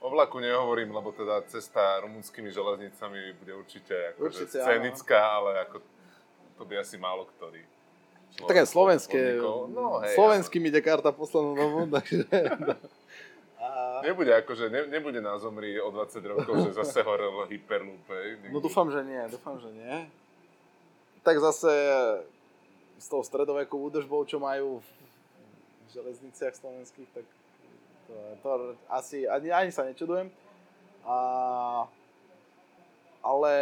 O vlaku nehovorím, lebo teda cesta rumunskými železnicami bude určite, akože určite scenická, áno. ale ako to by asi málo ktorý. Také slovenské, no, hej, slovenský mi ide karta poslednú dobu, takže... Nebude akože, ne, nebude na zomri o 20 rokov, že zase horel Hyperloop, hej? No dúfam, že nie, dúfam, že nie. Tak zase s tou stredovekou údržbou, čo majú v železniciach slovenských, tak to, asi ani, ani sa nečudujem. A, ale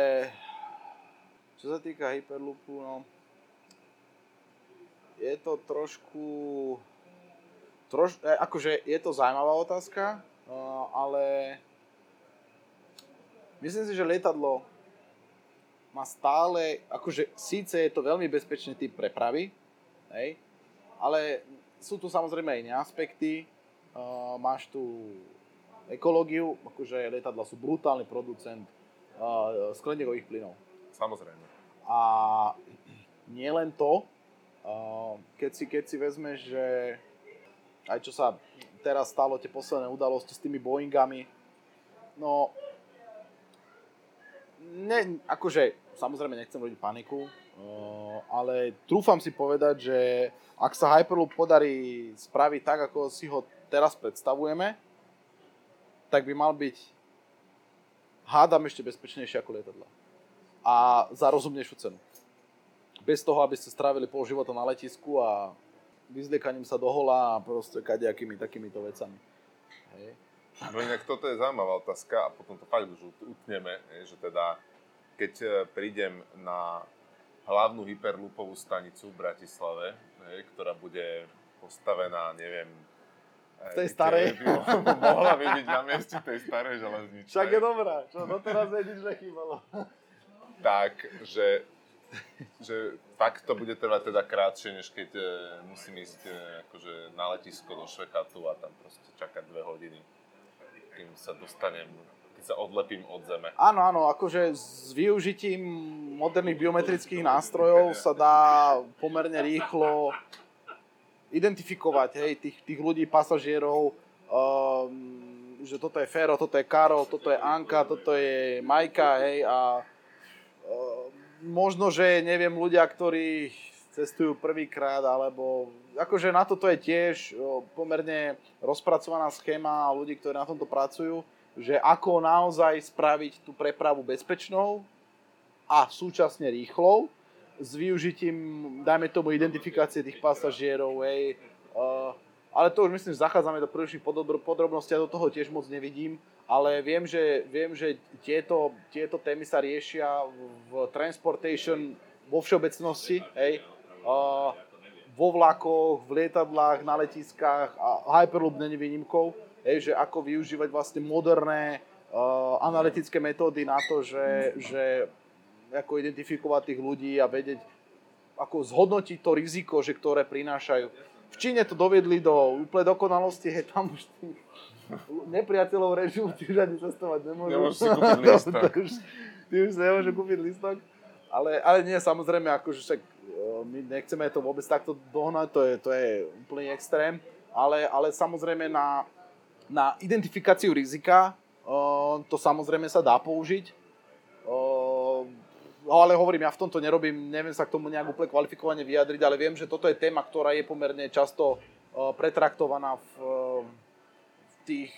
čo sa týka Hyperloopu, no, je to trošku Troš, e, akože je to zaujímavá otázka, ale myslím si, že lietadlo má stále, akože síce je to veľmi bezpečný typ prepravy, hej, ale sú tu samozrejme iné aspekty. Uh, máš tu ekológiu, akože lietadla sú brutálny producent uh, skleníkových plynov. Samozrejme. A nie len to, uh, keď si, keď si vezmeš, že aj čo sa teraz stalo, tie posledné udalosti s tými Boeingami, no, ne, akože, samozrejme nechcem robiť paniku, ale trúfam si povedať, že ak sa Hyperloop podarí spraviť tak, ako si ho teraz predstavujeme, tak by mal byť hádam ešte bezpečnejšie ako lietadla. A za rozumnejšiu cenu. Bez toho, aby ste strávili pol života na letisku a vyzliekaním sa do hola a proste kadejakými takýmito vecami. Hej. No inak toto je zaujímavá otázka a potom to fakt už utneme, že teda keď e, prídem na hlavnú hyperlúpovú stanicu v Bratislave, ktorá bude postavená, neviem, v tej starej. mohla by byť na mieste tej starej železničnej. Však je dobrá, čo doteraz nič nechýbalo. tak, že že fakt to bude trvať teda krátšie, než keď e, musím ísť e, akože na letisko do Švechatu a tam proste čakať dve hodiny, kým sa dostanem, keď sa odlepím od zeme. Áno, áno, akože s využitím moderných biometrických nástrojov sa dá pomerne rýchlo identifikovať hej, tých, tých ľudí, pasažierov, um, že toto je Fero, toto je Karol, toto je Anka, toto je Majka, hej, a uh, možno, že neviem, ľudia, ktorí cestujú prvýkrát, alebo akože na toto je tiež pomerne rozpracovaná schéma ľudí, ktorí na tomto pracujú, že ako naozaj spraviť tú prepravu bezpečnou a súčasne rýchlou, s využitím, dajme tomu, identifikácie tých pasažierov, hej, uh, ale to už myslím, že zachádzame do prílišných podrobností a do toho tiež moc nevidím, ale viem, že, viem, že tieto, tieto témy sa riešia v transportation vo všeobecnosti, hej, uh, vo vlakoch, v lietadlách, na letiskách a Hyperloop není výnimkou, hej, že ako využívať vlastne moderné uh, analytické metódy na to, že, že ako identifikovať tých ľudí a vedieť, ako zhodnotiť to riziko, že ktoré prinášajú v Číne to dovedli do úplne dokonalosti, je tam už tých nepriateľov režimu, ty už ani cestovať nemôžu. Nemôžu si kúpiť lístok. už, ty už si nemôžu kúpiť lístok. Ale, ale nie, samozrejme, akože však e, my nechceme to vôbec takto dohnať, to je, to je úplný extrém, ale, ale samozrejme na, na identifikáciu rizika uh, to samozrejme sa dá použiť. No ale hovorím, ja v tomto nerobím, neviem sa k tomu nejak úplne kvalifikovane vyjadriť, ale viem, že toto je téma, ktorá je pomerne často uh, pretraktovaná v, uh, v tých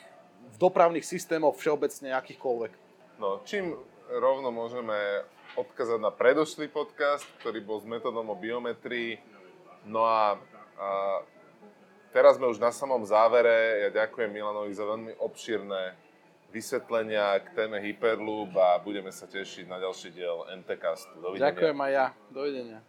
v dopravných systémoch všeobecne akýchkoľvek. No, čím rovno môžeme odkazať na predošlý podcast, ktorý bol s metodom o biometrii. No a, a teraz sme už na samom závere. Ja ďakujem Milanovi za veľmi obšírne vysvetlenia k téme Hyperloop a budeme sa tešiť na ďalší diel MTCastu. Dovidenia. Ďakujem aj ja. Dovidenia.